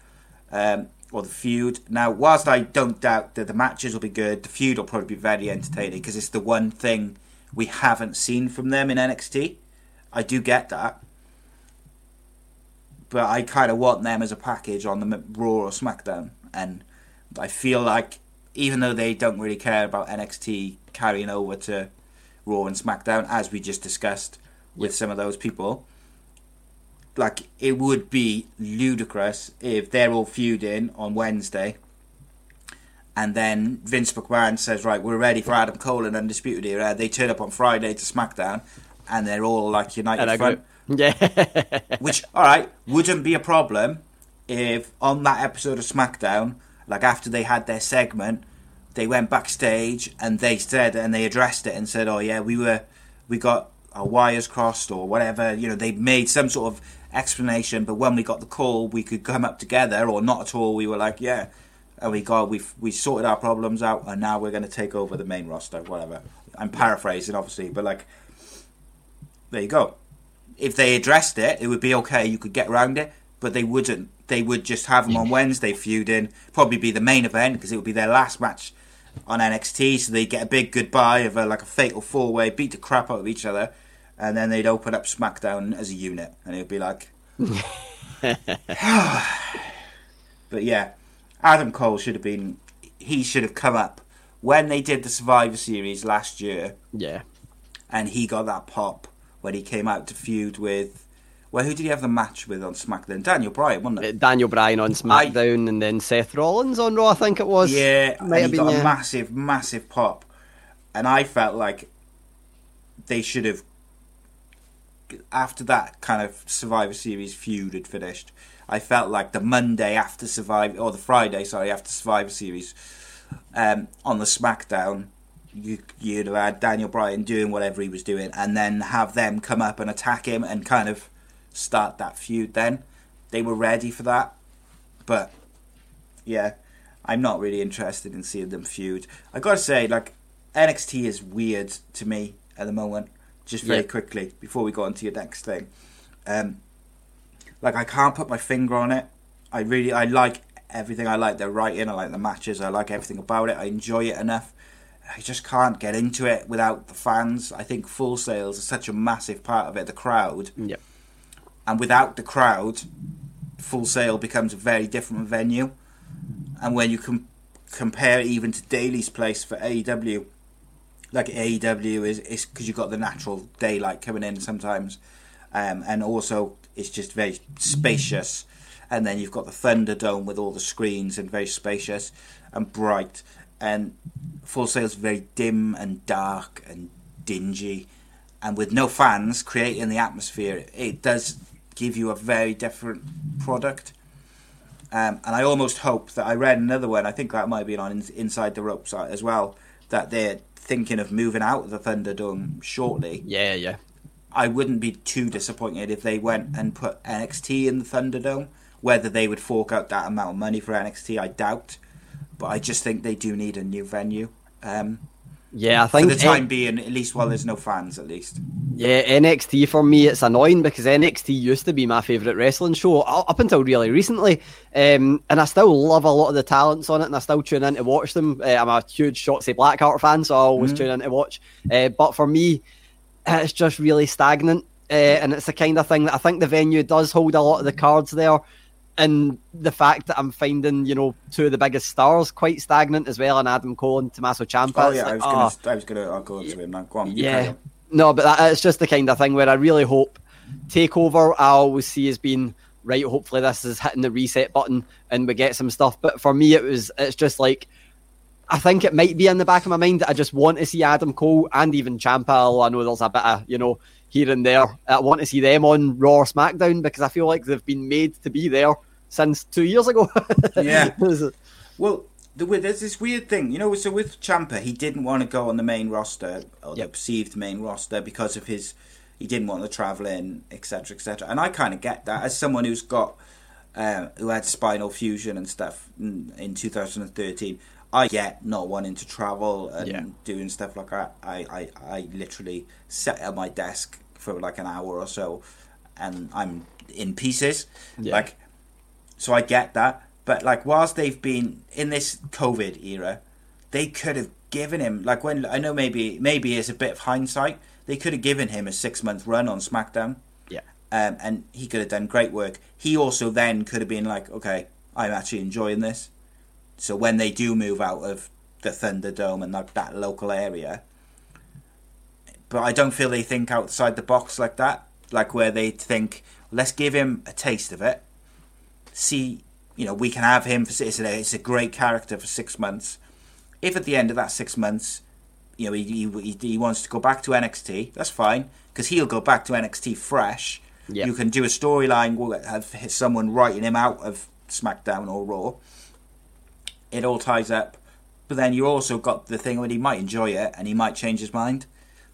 um, or the feud. Now, whilst I don't doubt that the matches will be good, the feud will probably be very entertaining because it's the one thing we haven't seen from them in NXT. I do get that. But I kind of want them as a package on the Raw or SmackDown. And I feel like, even though they don't really care about NXT carrying over to Raw and SmackDown, as we just discussed with some of those people, like it would be ludicrous if they're all feuding on Wednesday, and then Vince McMahon says, "Right, we're ready for Adam Cole and Undisputed Era." They turn up on Friday to SmackDown, and they're all like united front. Yeah. Which, all right, wouldn't be a problem if on that episode of SmackDown, like after they had their segment, they went backstage and they said and they addressed it and said, "Oh yeah, we were, we got our wires crossed or whatever." You know, they made some sort of explanation, but when we got the call, we could come up together or not at all. We were like, "Yeah." And we got we we sorted our problems out, and now we're going to take over the main roster, whatever. I'm paraphrasing, obviously, but like, there you go if they addressed it, it would be okay. You could get around it, but they wouldn't. They would just have them on Wednesday feuding. Probably be the main event because it would be their last match on NXT. So they get a big goodbye of a, like a fatal four way, beat the crap out of each other, and then they'd open up SmackDown as a unit, and it would be like. but yeah, Adam Cole should have been. He should have come up when they did the Survivor Series last year, Yeah. and he got that pop when he came out to feud with. Well, who did he have the match with on SmackDown? Daniel Bryan, wasn't Uh, it? Daniel Bryan on SmackDown and then Seth Rollins on Raw, I think it was. Yeah, Might and have he been, got yeah. a massive, massive pop, and I felt like they should have. After that kind of Survivor Series feud had finished, I felt like the Monday after Survivor, or the Friday, sorry, after Survivor Series, um, on the SmackDown, you you'd have had Daniel Bryan doing whatever he was doing, and then have them come up and attack him and kind of start that feud. Then they were ready for that, but yeah, I'm not really interested in seeing them feud. I gotta say, like NXT is weird to me at the moment. Just very Yeah. quickly before we go on to your next thing, um, like I can't put my finger on it. I really, I like everything. I like their writing. I like the matches. I like everything about it. I enjoy it enough. I just can't get into it without the fans. I think Full Sail's is such a massive part of it. The crowd, Yeah. And without the crowd, Full Sail becomes a very different venue. And when you com- compare even to Daily's Place for AEW, like AEW is is because you've got the natural daylight coming in sometimes, um, and also it's just very spacious. And then you've got the Thunderdome with all the screens and very spacious and bright. And Full Sail's very dim and dark and dingy, and with no fans creating the atmosphere, it does give you a very different product. Um, and I almost hope that I read another one. I think that might be on Inside the Ropes uh, as well. That they're thinking of moving out of the Thunderdome shortly. Yeah, yeah. I wouldn't be too disappointed if they went and put NXT in the Thunderdome. Whether they would fork out that amount of money for NXT, I doubt. But I just think they do need a new venue. Um, Yeah, I think for the time being, at least while there's no fans, at least. yeah, NXT for me it's annoying because NXT used to be my favourite wrestling show up until really recently, um, and I still love a lot of the talents on it, and I still tune in to watch them. Uh, I'm a huge Shotzi Blackheart fan, so I always tune in to watch. Uh, but for me, it's just really stagnant, uh, and it's the kind of thing that I think the venue does hold a lot of the cards there. And the fact that I'm finding, you know, two of the biggest stars quite stagnant as well, and Adam Cole and Tommaso Ciampa. Oh yeah, like, I was oh, gonna, ah. I was gonna, I'll go to him now. Go on, yeah. on. No, but that, it's just the kind of thing where I really hope takeover. I always see as being right. Hopefully, this is hitting the reset button and we get some stuff. But for me, it was. It's just like I think it might be in the back of my mind that I just want to see Adam Cole and even Ciampa. I know there's a bit of you know here and there. I want to see them on Raw or SmackDown because I feel like they've been made to be there since two years ago. Yeah. Well, the, there's this weird thing, you know. So with Ciampa, he didn't want to go on the main roster or the perceived main roster because of his. He didn't want to travel in, etc., etc. And I kind of get that as someone who's got, uh, who had spinal fusion and stuff in, in 2013. I get not wanting to travel and Yeah. doing stuff like that. I, I, I literally sit at my desk for like an hour or so, and I'm in pieces. Yeah. Like so I get that. But like whilst they've been in this COVID era, they could have given him like when I know maybe maybe it's a bit of hindsight, they could have given him a six month run on SmackDown. yeah. Um, and he could have done great work. He also then could have been like, okay, I'm actually enjoying this. So when they do move out of the Thunderdome and like that local area, but I don't feel they think outside the box like that. Like where they think, let's give him a taste of it. See, you know, we can have him for it's a, it's a great character for six months. If at the end of that six months, you know, he he, he wants to go back to NXT, that's fine because he'll go back to NXT fresh. Yeah. You can do a storyline, we'll have someone writing him out of SmackDown or Raw. It all ties up, but then you also got the thing when he might enjoy it and he might change his mind.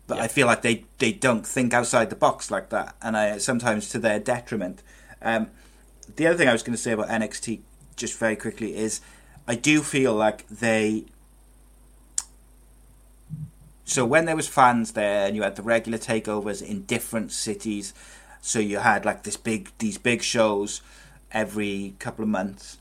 But I feel like they, they don't think outside the box like that, and I sometimes to their detriment. Um, the other thing I was going to say about NXT, just very quickly, is I do feel like they. So when there was fans there, and you had the regular takeovers in different cities, so you had like this big these big shows every couple of months.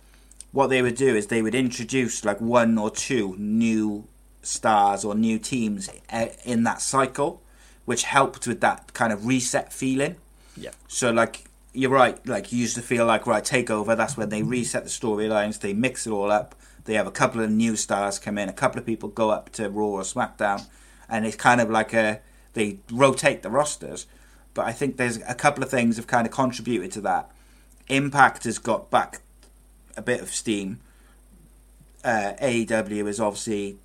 What they would do is they would introduce like one or two new stars or new teams eh, in that cycle, which helped with that kind of reset feeling. Yeah. So like you're right. Like you used to feel like right takeover. That's when they reset the storylines. They mix it all up. They have a couple of new stars come in. A couple of people go up to Raw or SmackDown, and it's kind of like a they rotate the rosters. But I think there's a couple of things have kind of contributed to that. Impact has got back a bit of steam. Uh, AEW is obviously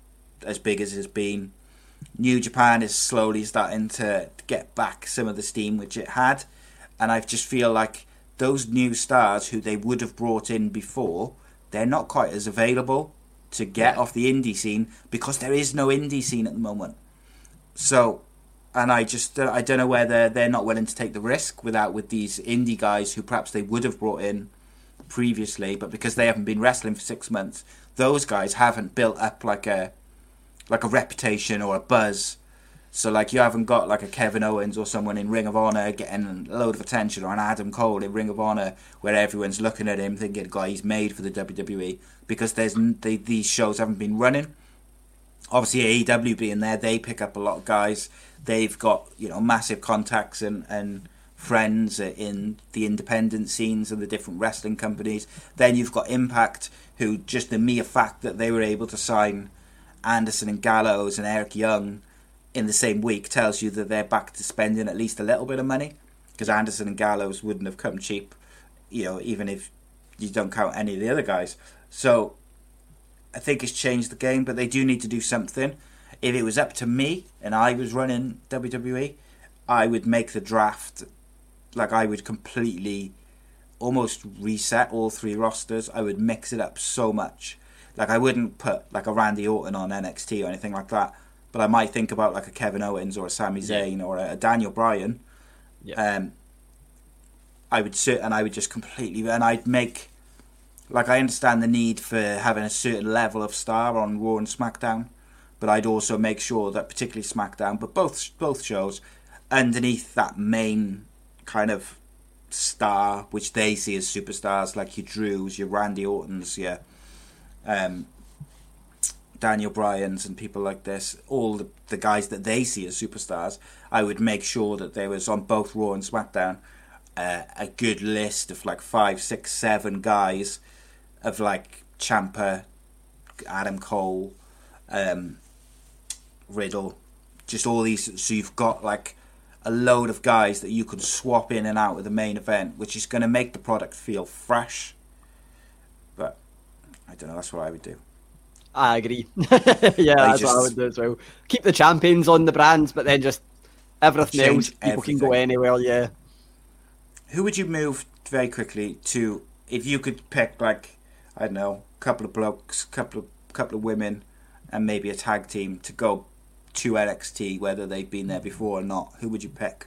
as big as it's been. New Japan is slowly starting to get back some of the steam which it had, and I just feel like those new stars who they would have brought in before, they're not quite as available to get off the indie scene because there is no indie scene at the moment. So, and I just uh, I don't know whether they're not willing to take the risk without with these indie guys who perhaps they would have brought in previously, but because they haven't been wrestling for six months, those guys haven't built up like a like a reputation or a buzz. So like you haven't got like a Kevin Owens or someone in Ring of Honor getting a load of attention or an Adam Cole in Ring of Honor where everyone's looking at him thinking, "God, he's made for the WWE," because there's they, these shows haven't been running. Obviously, AEW being there, they pick up a lot of guys. They've got you know massive contacts and and friends in the independent scenes and the different wrestling companies. Then you've got Impact, who just the mere fact that they were able to sign Anderson and Gallows and Eric Young in the same week tells you that they're back to spending at least a little bit of money because Anderson and Gallows wouldn't have come cheap, you know, even if you don't count any of the other guys. So I think it's changed the game, but they do need to do something. If it was up to me and I was running WWE, I would make the draft like I would completely almost reset all three rosters. I would mix it up so much. Like I wouldn't put like a Randy Orton on NXT or anything like that, but I might think about like a Kevin Owens or a Sami Zayn yeah. or a, Daniel Bryan. Yeah. Um, I would sit and I would just completely and I'd make like I understand the need for having a certain level of star on Raw and SmackDown, but I'd also make sure that particularly SmackDown, but both both shows underneath that main kind of star, which they see as superstars, like your Drews, your Randy Ortons, your um, Daniel Bryans, and people like this, all the, the guys that they see as superstars, I would make sure that there was on both Raw and SmackDown uh, a good list of like five, six, seven guys of like Ciampa, Adam Cole, um, Riddle, just all these. So you've got like a load of guys that you can swap in and out of the main event, which is going to make the product feel fresh. But I don't know. That's what I would do. I agree. yeah, I that's just, what I would do as well. Keep the champions on the brands, but then just everything else, people everything. can go anywhere. Yeah. Who would you move very quickly to if you could pick like I don't know, a couple of blokes, a couple of couple of women, and maybe a tag team to go to NXT, whether they've been there before or not? Who would you pick?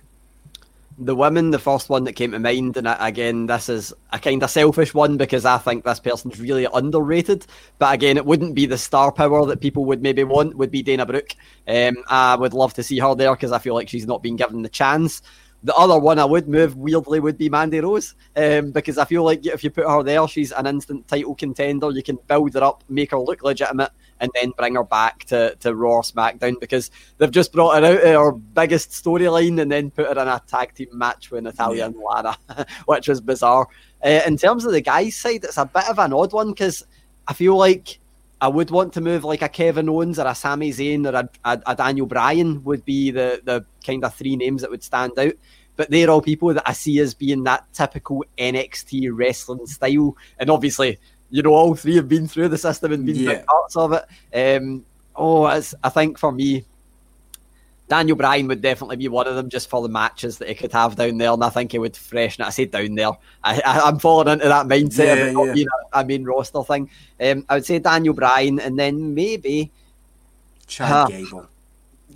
The women, the first one that came to mind, and again, this is a kind of selfish one because I think this person's really underrated. But again, it wouldn't be the star power that people would maybe want. Would be Dana Brooke. Um, I would love to see her there because I feel like she's not been given the chance. The other one I would move weirdly would be Mandy Rose um, because I feel like if you put her there, she's an instant title contender. You can build her up, make her look legitimate, and then bring her back to, to Raw SmackDown because they've just brought her out of her biggest storyline and then put her in a tag team match with Natalya yeah. and Lana, which was bizarre. Uh, in terms of the guys' side, it's a bit of an odd one because I feel like I would want to move like a Kevin Owens or a Sami Zayn or a, a, a Daniel Bryan would be the, the kind of three names that would stand out but they're all people that I see as being that typical NXT wrestling style. And obviously, you know, all three have been through the system and been yeah. parts of it. Um, oh, I think for me, Daniel Bryan would definitely be one of them just for the matches that he could have down there, and I think he would freshen it. I say down there. I, am falling into that mindset yeah, of it not yeah. being a, a, main roster thing. Um, I would say Daniel Bryan, and then maybe Chad uh, Gable.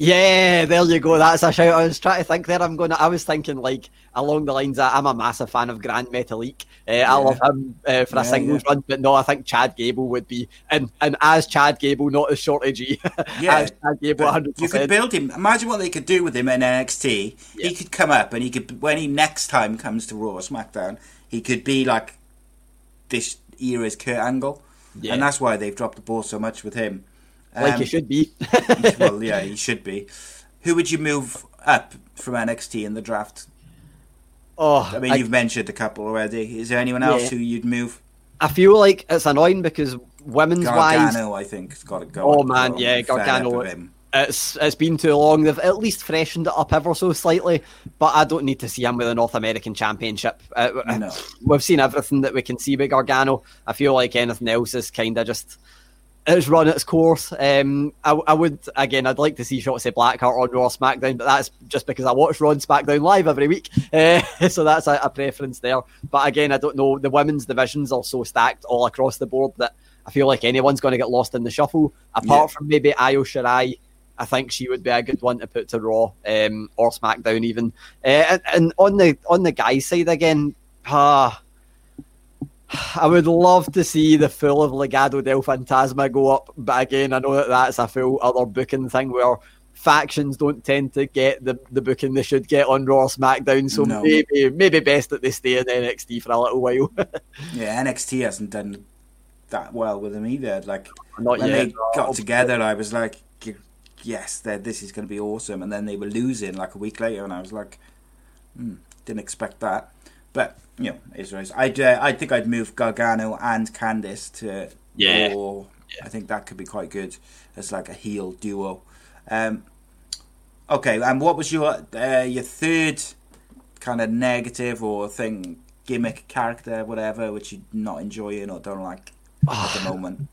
Yeah, there you go. That's a shout. I was trying to think there. I'm going. To, I was thinking like along the lines that I'm a massive fan of Gran Metalik. Uh, yeah. I love him uh, for a yeah, singles yeah. run, but no, I think Chad Gable would be, and and as Chad Gable, not as Shorty G. Yeah, Chad Gable, 100%. you could build him. Imagine what they could do with him in NXT. He could come up, and he could when he next time comes to Raw or SmackDown, he could be like this era's Kurt Angle, and that's why they've dropped the ball so much with him like um, he should be. well, yeah, he should be. Who would you move up from NXT in the draft? Oh, I mean, I- you've mentioned a couple already. Is there anyone else Yeah. who you'd move? I feel like it's annoying because women's wise, Gargano, I think, has got to go. Oh, man, yeah, Gargano- it's it's been too long. They've at least freshened it up ever so slightly, but I don't need to see him with a North American Championship. Uh, No. We've seen everything that we can see with Gargano. I feel like anything else is kind of just it's run its course. Um, I, I would again, I'd like to see Shotzi Blackheart on Raw SmackDown, but that's just because I watch Raw SmackDown live every week, uh, so that's a, a preference there. But again, I don't know. The women's divisions are so stacked all across the board that I feel like anyone's going to get lost in the shuffle. Apart Yeah. from maybe Io Shirai, I think she would be a good one to put to Raw um, or SmackDown even. Uh, and, and on the on the guys side again, ah. I would love to see the full of Legado del Fantasma go up, but again, I know that that's a full other booking thing where factions don't tend to get the, the booking they should get on Raw or SmackDown. So No. maybe maybe best that they stay in NXT for a little while. Yeah, NXT hasn't done that well with them either. Like Not when yet. they got together, I was like, "Yes, this is going to be awesome." And then they were losing like a week later, and I was like, hmm, "Didn't expect that." But you know, it's what. I'd uh, I think I'd move Gargano and Candice to Yeah. Raw. I think that could be quite good as like a heel duo. Um, okay, and what was your uh, your third kind of negative or thing gimmick character, whatever, which you're not enjoying or don't like at the moment?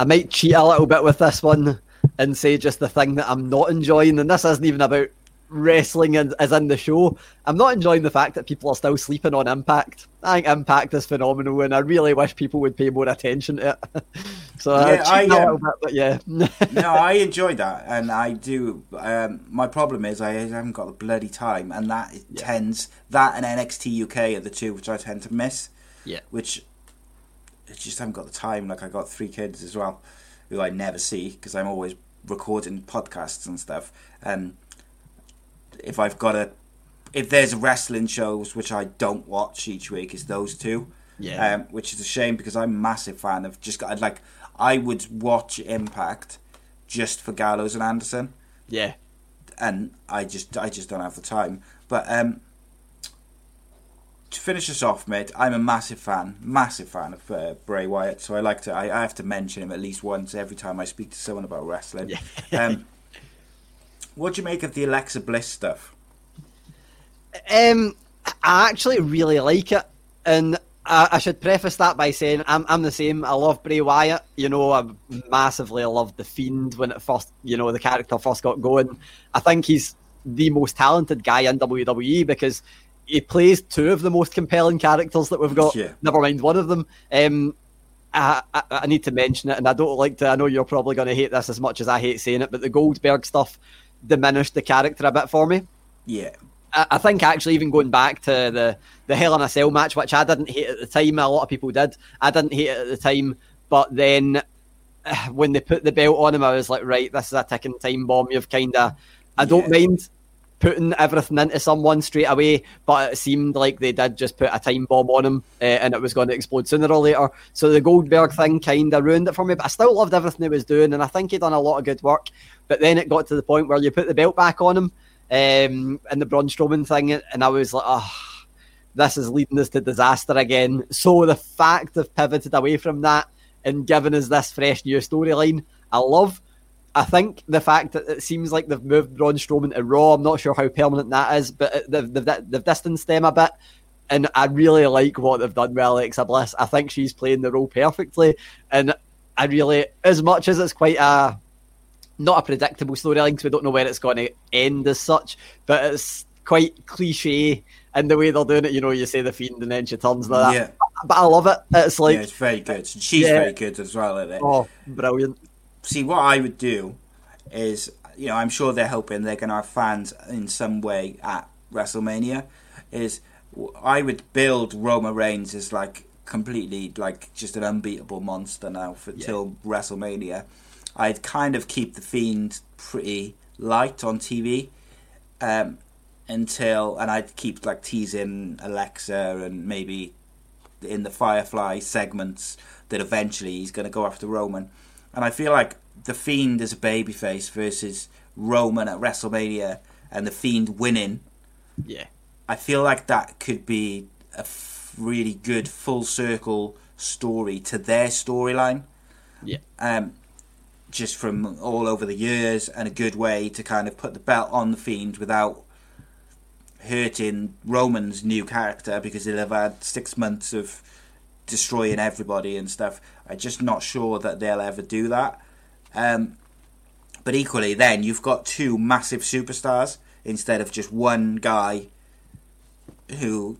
I might cheat a little bit with this one and say just the thing that I'm not enjoying, and this isn't even about wrestling as, as in the show. I'm not enjoying the fact that people are still sleeping on Impact. I think Impact is phenomenal, and I really wish people would pay more attention to it. so uh, Yeah, I, a um, little bit, but yeah. no, I enjoy that, and I do. Um, my problem is I haven't got the bloody time, and that tends that and NXT UK are the two which I tend to miss. Yeah. Which I just haven't got the time. Like I got three kids as well, who I never see because I'm always recording podcasts and stuff. And if I've got a, if there's wrestling shows which I don't watch each week, is those two. Yeah. Um, which is a shame because I'm a massive fan of just I'd like I would watch Impact just for Gallows and Anderson, yeah. and I just I just don't have the time. But um, to finish us off, mate, I'm a massive fan, massive fan of uh, Bray Wyatt. So I like to I, I have to mention him at least once every time I speak to someone about wrestling. um, what do you make of the Alexa Bliss stuff? Um, I actually really like it, and I, I should preface that by saying I'm I'm the same. I love Bray Wyatt. You know, I massively loved the Fiend when it first, you know, the character first got going. I think he's the most talented guy in WWE because he plays two of the most compelling characters that we've got. Yeah. Never mind one of them. Um, I, I, I need to mention it, and I don't like to. I know you're probably going to hate this as much as I hate saying it, but the Goldberg stuff diminished the character a bit for me. Yeah, I I think actually even going back to the the Hell in a Cell match, which I didn't hate at the time, a lot of people did. I didn't hate it at the time, but then when they put the belt on him, I was like, right, this is a ticking time bomb. You've kind of, I don't mind putting everything into someone straight away, but it seemed like they did just put a time bomb on him, uh, and it was going to explode sooner or later. So the Goldberg thing kind of ruined it for me, but I still loved everything he was doing, and I think he'd done a lot of good work. But then it got to the point where you put the belt back on him, um, and the Braun Strowman thing, and I was like, oh, this is leading us to disaster again. So the fact of pivoted away from that and given us this fresh new storyline, I love. I think the fact that it seems like they've moved Braun Strowman to Raw, I'm not sure how permanent that is, but they've, they've, they've distanced them a bit. And I really like what they've done with Alexa Bliss. I think she's playing the role perfectly. And I really, as much as it's quite a not a predictable storyline because we don't know where it's going to end as such, but it's quite cliche in the way they're doing it. You know, you say the fiend and then she turns like that. Yeah. But I love it. It's like, yeah, it's very good. She's Yeah. very good as well at it. oh, brilliant. See what I would do is you know I'm sure they're hoping they're going to have fans in some way at WrestleMania is I would build Roman Reigns as like completely like just an unbeatable monster now for till WrestleMania I'd kind of keep the Fiend pretty light on TV um, until and I'd keep like teasing Alexa and maybe in the Firefly segments that eventually he's going to go after Roman. And I feel like the Fiend as a babyface versus Roman at WrestleMania and the Fiend winning Yeah. I feel like that could be a f- really good full circle story to their storyline. Yeah. Um, just from all over the years, and a good way to kind of put the belt on the Fiend without hurting Roman's new character because he'll have had six months of destroying everybody and stuff. I'm just not sure that they'll ever do that. Um, but equally, then you've got two massive superstars instead of just one guy who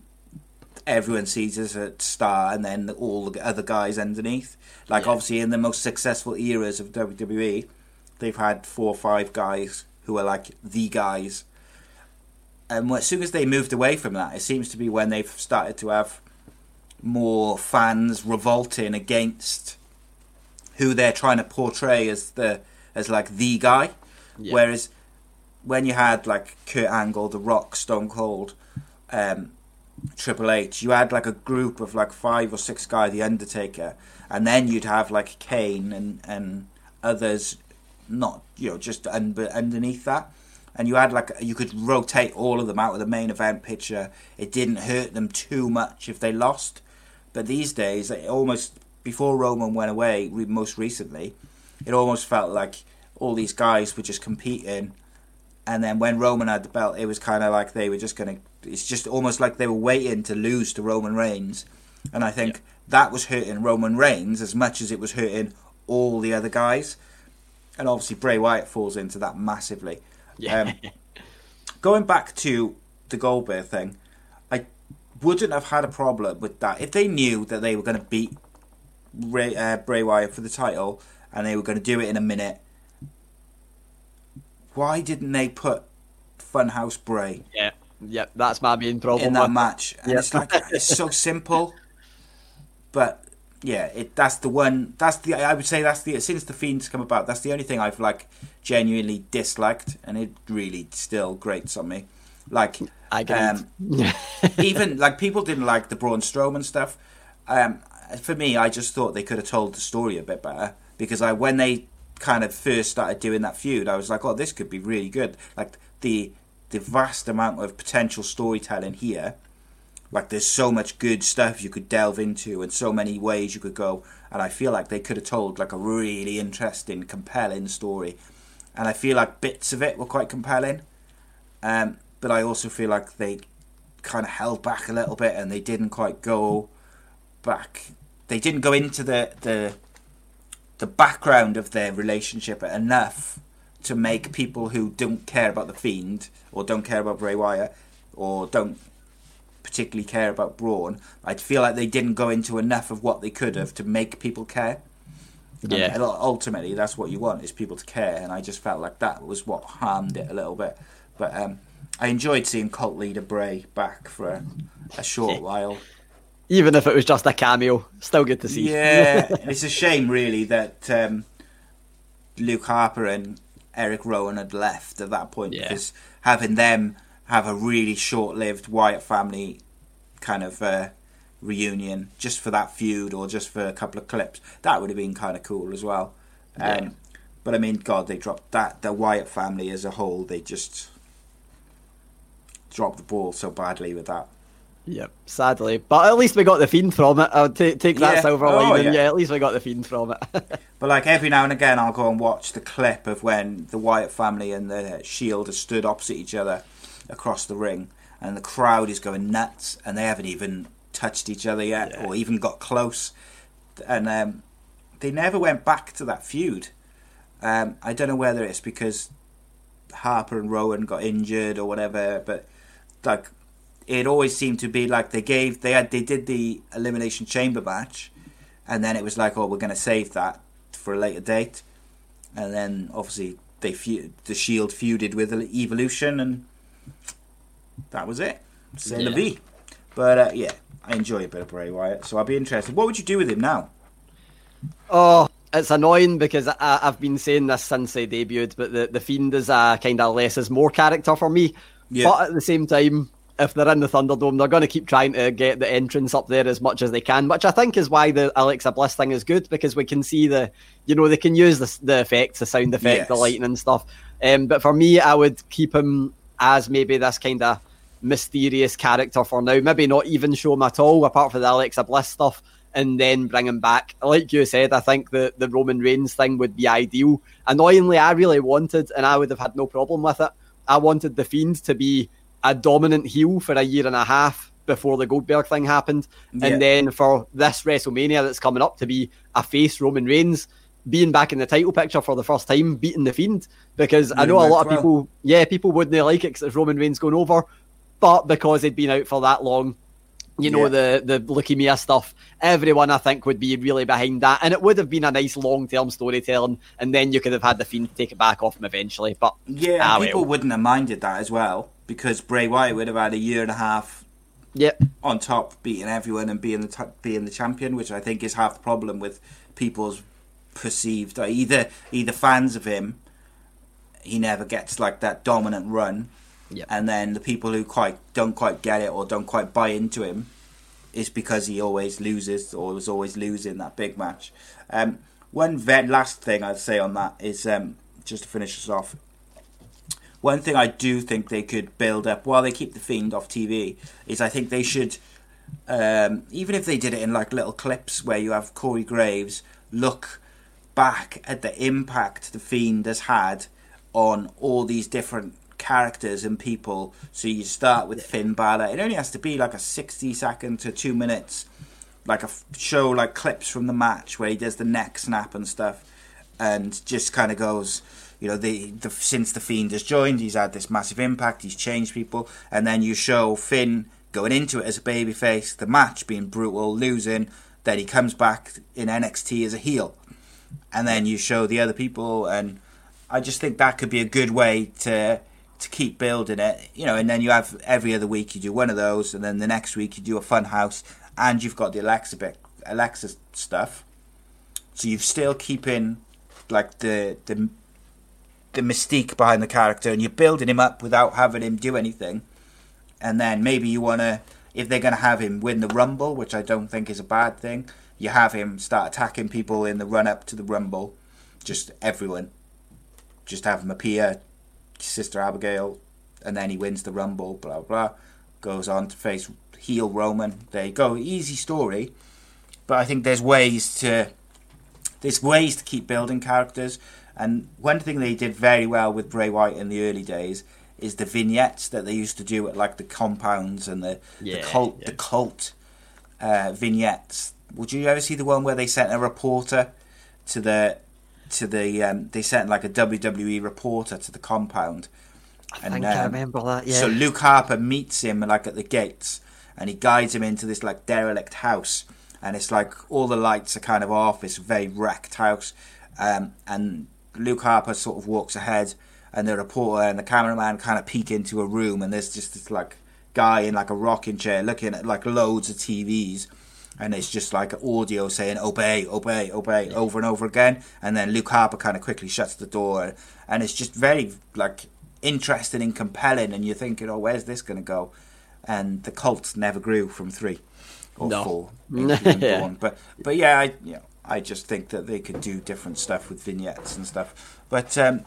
everyone sees as a star and then all the other guys underneath. Like, Yeah. obviously, in the most successful eras of WWE, they've had four or five guys who are like the guys. And as soon as they moved away from that, it seems to be when they've started to have more fans revolting against who they're trying to portray as the as like the guy. Yeah. Whereas when you had like Kurt Angle, The Rock, Stone Cold, um, Triple H, you had like a group of like five or six guys, The Undertaker, and then you'd have like Kane and and others, not you know just un- underneath that. And you had like you could rotate all of them out of the main event picture. It didn't hurt them too much if they lost. But these days, it almost before Roman went away, re- most recently, it almost felt like all these guys were just competing. And then when Roman had the belt, it was kind of like they were just going to. It's just almost like they were waiting to lose to Roman Reigns. And I think that was hurting Roman Reigns as much as it was hurting all the other guys. And obviously, Bray Wyatt falls into that massively. Yeah. Um, going back to the Goldberg thing, wouldn't have had a problem with that if they knew that they were going to beat Ray, uh, Bray Wyatt for the title and they were going to do it in a minute. Why didn't they put Funhouse Bray yeah. Yeah. That's my main problem. in that match? And Yeah. it's like it's so simple, but yeah, it that's the one. That's the I would say that's the since the Fiend's come about. That's the only thing I've like genuinely disliked, and it really still grates on me. Like I agree. even like people didn't like the Braun Strowman stuff. Um, for me, I just thought they could have told the story a bit better because I when they kind of first started doing that feud, I was like, oh, this could be really good. Like the the vast amount of potential storytelling here. Like there's so much good stuff you could delve into and so many ways you could go and I feel like they could have told like a really interesting, compelling story. And I feel like bits of it were quite compelling. Um, but I also feel like they kind of held back a little bit and they didn't quite go back. They didn't go into the the the background of their relationship enough to make people who don't care about the Fiend or don't care about Bray Wyatt or don't particularly care about Braun. I feel like they didn't go into enough of what they could have to make people care. Yeah. And ultimately, that's what you want is people to care, and I just felt like that was what harmed it a little bit. But um, I enjoyed seeing cult leader Bray back for a, a short while. Even if it was just a cameo, still good to see. Yeah, it's a shame really that um, Luke Harper and Eric Rowan had left at that point Yeah. because having them have a really short-lived Wyatt family kind of uh, reunion just for that feud or just for a couple of clips that would have been kind of cool as well. Um, Yeah. But I mean, God, they dropped that. The Wyatt family as a whole, they just dropped the ball so badly with that. Yep, sadly. But at least we got the fiend from it. I'll ta- take that Yeah. silver Oh, lining. yeah. Yeah. at least we got the fiend from it. But like every now and again, I'll go and watch the clip of when the Wyatt family and the Shield are stood opposite each other across the ring, and the crowd is going nuts, and they haven't even touched each other yet, Yeah. or even got close, and um, they never went back to that feud. Um, I don't know whether it's because Harper and Rowan got injured or whatever, but like it always seemed to be like they gave they had they did the elimination chamber match, and then it was like, oh, we're going to save that for a later date, and then obviously they feud, the Shield feuded with Evolution, and that was it. C'est la Yeah. vie. But uh, yeah, I enjoy a bit of Bray Wyatt, so I'll be interested. What would you do with him now? oh, it's annoying because I, I've been saying this since they debuted, but the, the Fiend is a kind of less is more character for me. Yeah. But at the same time, if they're in the Thunderdome, they're going to keep trying to get the entrance up there as much as they can, which I think is why the Alexa Bliss thing is good because we can see the, you know, they can use the, the effects, the sound effect, the Yes. lighting and stuff. Um, but for me, I would keep him as maybe this kind of mysterious character for now. Maybe not even show him at all, apart from the Alexa Bliss stuff, and then bring him back. Like you said, I think the, the Roman Reigns thing would be ideal. Annoyingly, I really wanted, and I would have had no problem with it. I wanted the Fiend to be a dominant heel for a year and a half before the Goldberg thing happened, Yeah. and then for this WrestleMania that's coming up to be a face Roman Reigns being back in the title picture for the first time, beating the Fiend. Because I know a lot of well. people, yeah, people wouldn't like it because it's Roman Reigns going over, but because he'd been out for that long, you know Yeah. the the leukemia stuff. Everyone, I think, would be really behind that, and it would have been a nice long term storytelling. And then you could have had the Fiend take it back off him eventually. But Yeah, ah, people well. wouldn't have minded that as well because Bray Wyatt would have had a year and a half Yep. on top, beating everyone and being the t- being the champion, which I think is half the problem with people's perceived either either fans of him. He never gets like that dominant run, Yep. and then the people who quite don't quite get it or don't quite buy into him is because he always loses or was always losing that big match. Um, one last thing I'd say on that is um, just to finish us off. One thing I do think they could build up while they keep the Fiend off TV is I think they should, um, even if they did it in like little clips where you have Corey Graves look back at the impact the Fiend has had on all these different characters and people. So you start with Finn Balor. It only has to be like a 60 second to two minutes, like a f- show like clips from the match where he does the neck snap and stuff and just kind of goes, you know, the, the since the Fiend has joined, he's had this massive impact. He's changed people, and then you show Finn going into it as a babyface, the match being brutal, losing. Then he comes back in NXT as a heel, and then you show the other people, and I just think that could be a good way to to keep building it, you know. And then you have every other week you do one of those, and then the next week you do a fun house, and you've got the Alexa bit, Alexa stuff. So you're still keeping like the the the mystique behind the character, and you're building him up without having him do anything. And then maybe you want to, if they're going to have him win the Rumble, which I don't think is a bad thing, you have him start attacking people in the run up to the Rumble, just everyone. Just have him appear, Sister Abigail, and then he wins the Rumble, blah blah. Goes on to face heel Roman. There you go, easy story. But I think there's ways to there's ways to keep building characters. And one thing they did very well with Bray Wyatt in the early days is the vignettes that they used to do at like the compounds and the, the cult yeah. the cult uh, vignettes. Would you ever see the one where they sent a reporter to the to the um, they sent like a WWE reporter to the compound? I think I remember that. Yeah. So Luke Harper meets him like at the gates, and he guides him into this like derelict house, and it's like all the lights are kind of off. It's a very wrecked house, um, and Luke Harper sort of walks ahead, and the reporter and the cameraman kind of peek into a room, and there's just this like guy in like a rocking chair looking at like loads of TVs. And it's just like audio saying "obey, obey, obey" over and over again, and then Luke Harper kind of quickly shuts the door, and it's just very like interesting and compelling, and you're thinking, "Oh, where's this going to go?" And the cult never grew from three or No. four, Yeah. But but yeah, I you know, I just think that they could do different stuff with vignettes and stuff. But um,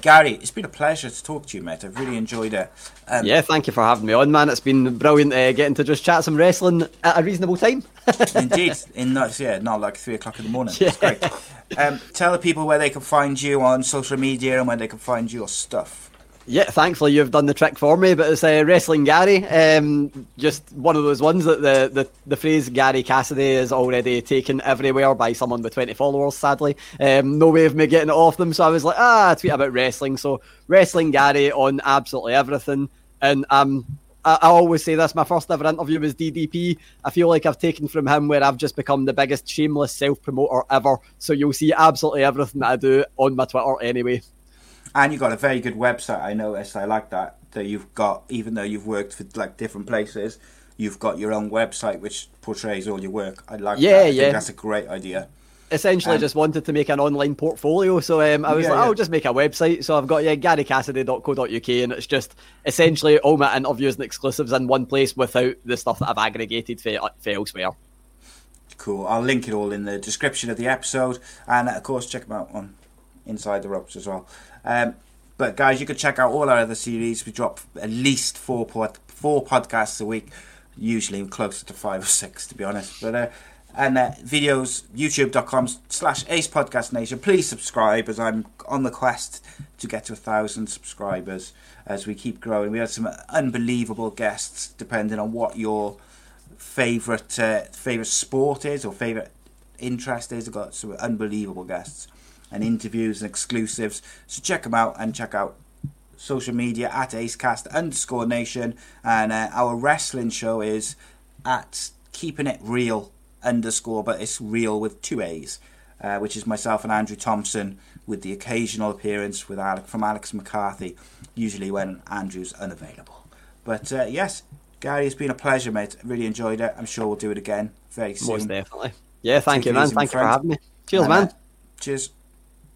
Gary, it's been a pleasure to talk to you, mate. I've really enjoyed it. Um, yeah, thank you for having me on, man. It's been brilliant uh, getting to just chat some wrestling at a reasonable time. Indeed, in not yeah, not like three o'clock in the morning. It's great. Um, tell the people where they can find you on social media and where they can find your stuff. Yeah, thankfully you've done the trick for me, but it's uh, Wrestling Gary. Um, just one of those ones that the, the, the phrase Gary Cassidy is already taken everywhere by someone with 20 followers, sadly. Um, no way of me getting it off them, so I was like, ah, tweet about wrestling. So, Wrestling Gary on absolutely everything. And um, I, I always say this my first ever interview was DDP. I feel like I've taken from him where I've just become the biggest shameless self promoter ever. So, you'll see absolutely everything that I do on my Twitter anyway. And you've got a very good website. I noticed. I like that. That you've got, even though you've worked for like different places, you've got your own website which portrays all your work. I like. Yeah, that. I yeah. Think that's a great idea. essentially Um, just wanted to make an online portfolio. So um, I was Yeah, like, yeah. I'll just make a website. So I've got yeah, garycassidy.co.uk, and it's just essentially all my interviews and exclusives in one place without the stuff that I've aggregated for, for elsewhere. Cool. I'll link it all in the description of the episode, and uh, of course check them out on Inside the Ropes as well. Um, But guys, you can check out all our other series. We drop at least four pod, four podcasts a week, usually closer to five or six, to be honest. But uh, and uh, videos youtube.com slash ace podcast nation please subscribe as i'm on the quest to get to a thousand subscribers as we keep growing we had some unbelievable guests depending on what your favorite uh, favorite sport is or favorite interest is we've got some unbelievable guests and interviews and exclusives so check them out and check out social media at acecast underscore nation and uh, our wrestling show is at keeping it real underscore, but it's real with two A's, uh, which is myself and Andrew Thompson, with the occasional appearance with Alec, from Alex McCarthy, usually when Andrew's unavailable. But uh, yes, Gary, it's been a pleasure, mate. Really enjoyed it. I'm sure we'll do it again very soon. Most definitely. Yeah, thank Take you, man. Thank you for having me. Cheers, man. man. Cheers.